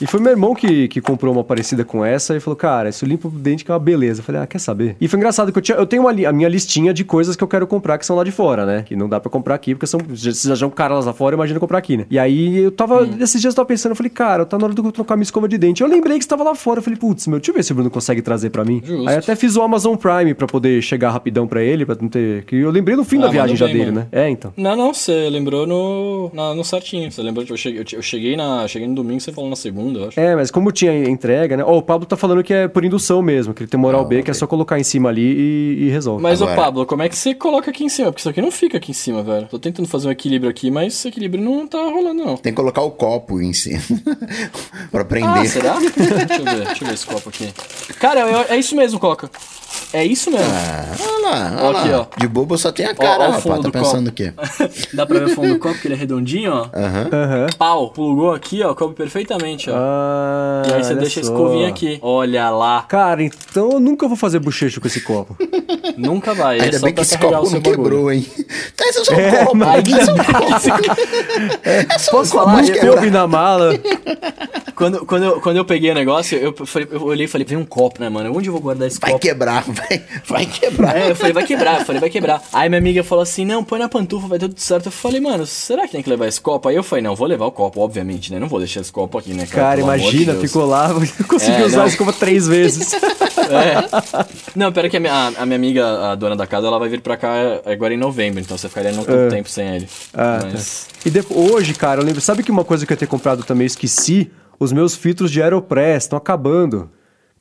[SPEAKER 1] E foi meu irmão que, que comprou uma parecida com essa e falou, cara, isso limpa o dente que é uma beleza. Eu falei, ah, quer saber? E foi engraçado que eu, tinha, eu tenho li- a minha listinha de coisas que eu quero comprar que são lá de fora, né? Que não dá pra comprar aqui, porque são, já, já são caras lá fora, imagina comprar aqui, né? E aí eu tava, esses dias eu tava pensando, eu falei, cara, tá na hora de eu trocar minha escova de dente. Eu lembrei que estava lá fora, eu falei, putz, meu, deixa eu ver se o Bruno consegue trazer pra mim.
[SPEAKER 3] Justo.
[SPEAKER 1] Aí até fiz o Amazon Prime pra poder chegar rapidão pra ele, pra não ter... Que eu lembrei no fim
[SPEAKER 3] Ah,
[SPEAKER 1] da viagem já
[SPEAKER 3] bem,
[SPEAKER 1] dele,
[SPEAKER 3] mano.
[SPEAKER 1] né? É, então.
[SPEAKER 3] Não, não, você lembrou no, na- no certinho. Você lembrou que eu cheguei, eu cheguei, na, cheguei no domingo, você falou na segunda, eu acho.
[SPEAKER 1] É, mas como tinha entrega, né? Ó, o Pablo tá falando que é por indução mesmo, que ele tem moral B, que é só colocar em cima ali e, e resolve.
[SPEAKER 3] Mas,
[SPEAKER 2] Agora-
[SPEAKER 3] ô Pablo, como é que você coloca aqui em cima? Porque isso aqui não fica aqui em cima, velho. Tô tentando fazer um equilíbrio aqui, mas esse equilíbrio não tá rolando, não.
[SPEAKER 2] Tem que colocar o copo em cima. pra
[SPEAKER 3] Ah,
[SPEAKER 2] prender.
[SPEAKER 3] será? deixa eu ver, deixa eu ver esse copo aqui. Cara, eu- é isso mesmo, Coca. É isso mesmo.
[SPEAKER 2] Ah, olha lá,
[SPEAKER 3] Ó
[SPEAKER 2] olha
[SPEAKER 3] aqui,
[SPEAKER 2] lá.
[SPEAKER 3] ó.
[SPEAKER 2] De bobo só tem a
[SPEAKER 3] Ó,
[SPEAKER 2] cara,
[SPEAKER 3] ó o
[SPEAKER 2] rapaz.
[SPEAKER 3] fundo
[SPEAKER 2] Tá
[SPEAKER 3] do
[SPEAKER 2] pensando o
[SPEAKER 3] copo.
[SPEAKER 2] quê?
[SPEAKER 3] Dá pra ver o fundo do copo, que ele é redondinho, ó.
[SPEAKER 2] Aham.
[SPEAKER 1] Aham.
[SPEAKER 3] Pau, plugou aqui, ó, coube perfeitamente, ó.
[SPEAKER 1] Ah,
[SPEAKER 3] e aí você deixa a
[SPEAKER 1] só.
[SPEAKER 3] escovinha aqui. Olha lá.
[SPEAKER 1] Cara, então eu nunca vou fazer bochecho com esse copo.
[SPEAKER 3] Nunca vai. é
[SPEAKER 2] Ainda
[SPEAKER 3] só
[SPEAKER 2] bem que esse copo
[SPEAKER 3] seu
[SPEAKER 2] não quebrou, hein? Tá, esse é só um
[SPEAKER 1] É,
[SPEAKER 2] copo.
[SPEAKER 1] mas
[SPEAKER 2] Esse é um copo. É só um
[SPEAKER 3] Posso
[SPEAKER 2] copo
[SPEAKER 3] falar? Eu-
[SPEAKER 1] na mala.
[SPEAKER 3] Quando, quando, eu, quando eu peguei o negócio, eu, falei- eu olhei e falei, vem um copo, né, mano? Onde eu vou guardar esse
[SPEAKER 2] Vai
[SPEAKER 3] copo?
[SPEAKER 2] quebrar, vai, vai quebrar.
[SPEAKER 3] É, eu falei, vai quebrar, eu falei, vai quebrar. Aí minha amiga falou assim, não, põe na pantufa, vai tudo certo. Eu falei, mano, será que tem que levar esse copo? Aí eu falei, não, vou levar o copo, obviamente, né? Não vou deixar esse copo aqui, né, cara?
[SPEAKER 1] Cara,
[SPEAKER 3] Pelo de
[SPEAKER 1] imagina,
[SPEAKER 3] Deus.
[SPEAKER 1] ficou lá, consegui
[SPEAKER 3] É,
[SPEAKER 1] usar
[SPEAKER 3] não.
[SPEAKER 1] esse copo três vezes.
[SPEAKER 3] É. Não, pera que a minha, a- minha amiga, a dona da casa, ela vai vir pra cá agora em novembro, então você ficaria não tanto
[SPEAKER 1] É.
[SPEAKER 3] tempo sem ele.
[SPEAKER 1] Ah,
[SPEAKER 3] Mas...
[SPEAKER 1] E depois, hoje, cara, eu lembro, sabe que uma coisa que eu ia ter comprado também, eu esqueci? Os meus filtros de Aeropress estão acabando.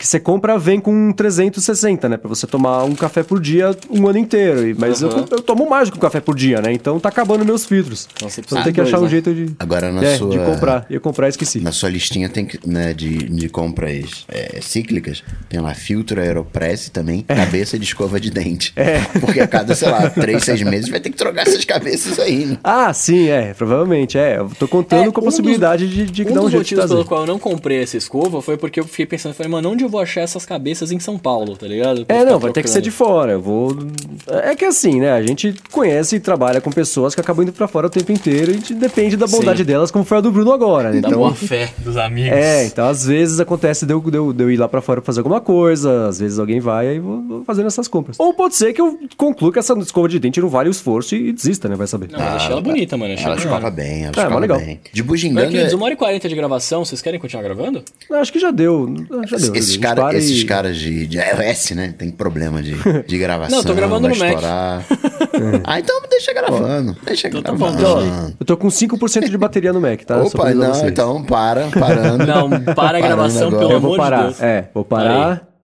[SPEAKER 1] Que você compra, vem com 360, né? Pra você tomar um café por dia um ano inteiro. E- Mas eu,
[SPEAKER 3] Aham.
[SPEAKER 1] eu tomo mais do que um café por dia, né? Então tá acabando meus filtros.
[SPEAKER 3] Então você
[SPEAKER 1] Então
[SPEAKER 3] precisa
[SPEAKER 1] tem que
[SPEAKER 3] de
[SPEAKER 1] achar
[SPEAKER 3] dois,
[SPEAKER 1] um
[SPEAKER 3] né?
[SPEAKER 1] jeito de.
[SPEAKER 2] Agora na
[SPEAKER 1] é,
[SPEAKER 2] sua-
[SPEAKER 1] de comprar. Ia comprar e esqueci.
[SPEAKER 2] Na sua listinha tem que, né, de, de compras é, cíclicas, tem lá filtro Aeropress também, cabeça de escova de dente.
[SPEAKER 1] É.
[SPEAKER 2] Porque a cada, sei lá, três, seis meses vai ter que trocar essas cabeças aí, né?
[SPEAKER 1] Ah, sim, é, provavelmente, é. Eu tô contando
[SPEAKER 3] É,
[SPEAKER 1] com a
[SPEAKER 3] um dos-
[SPEAKER 1] possibilidade de, de
[SPEAKER 3] Um
[SPEAKER 1] dar um
[SPEAKER 3] dos
[SPEAKER 1] jeito de
[SPEAKER 3] motivos
[SPEAKER 1] trazer.
[SPEAKER 3] pelo qual eu não comprei essa escova foi porque eu fiquei pensando, falei, mano, onde eu eu vou achar essas cabeças em São Paulo, tá ligado?
[SPEAKER 1] Pra é, não, vai ter que ser de fora. Eu vou. É que assim, né? A gente conhece e trabalha com pessoas que acabam indo pra fora o tempo inteiro e depende da bondade Sim. delas, como foi a do Bruno agora, né?
[SPEAKER 3] Da então, boa fé dos amigos.
[SPEAKER 1] É, então às vezes acontece de eu, de eu, de eu ir lá pra fora fazer alguma coisa, às vezes alguém vai e vou, vou fazendo essas compras. Ou pode ser que eu conclua que essa escova de dente não vale o esforço e desista, né? Vai saber.
[SPEAKER 3] Não, mas achei ela bonita, mano.
[SPEAKER 2] Achei ela escova bem, ela
[SPEAKER 1] é, legal. bem.
[SPEAKER 2] De bugiganga...
[SPEAKER 3] Mas, uma hora e quarenta de gravação, vocês querem continuar gravando?
[SPEAKER 1] Acho que já deu. Já deu.
[SPEAKER 2] Esses, cara, esses caras de, de iOS, né? Tem problema de, de gravação.
[SPEAKER 3] Não, tô gravando no
[SPEAKER 2] estourar. Mac. ah, então deixa gravando. Deixa então, tá gravando.
[SPEAKER 1] Tá eu tô com 5% de bateria no Mac, tá?
[SPEAKER 2] Opa, não, então para, parando.
[SPEAKER 3] Não, para a gravação, pelo amor
[SPEAKER 1] de
[SPEAKER 3] Deus.
[SPEAKER 1] É, vou parar.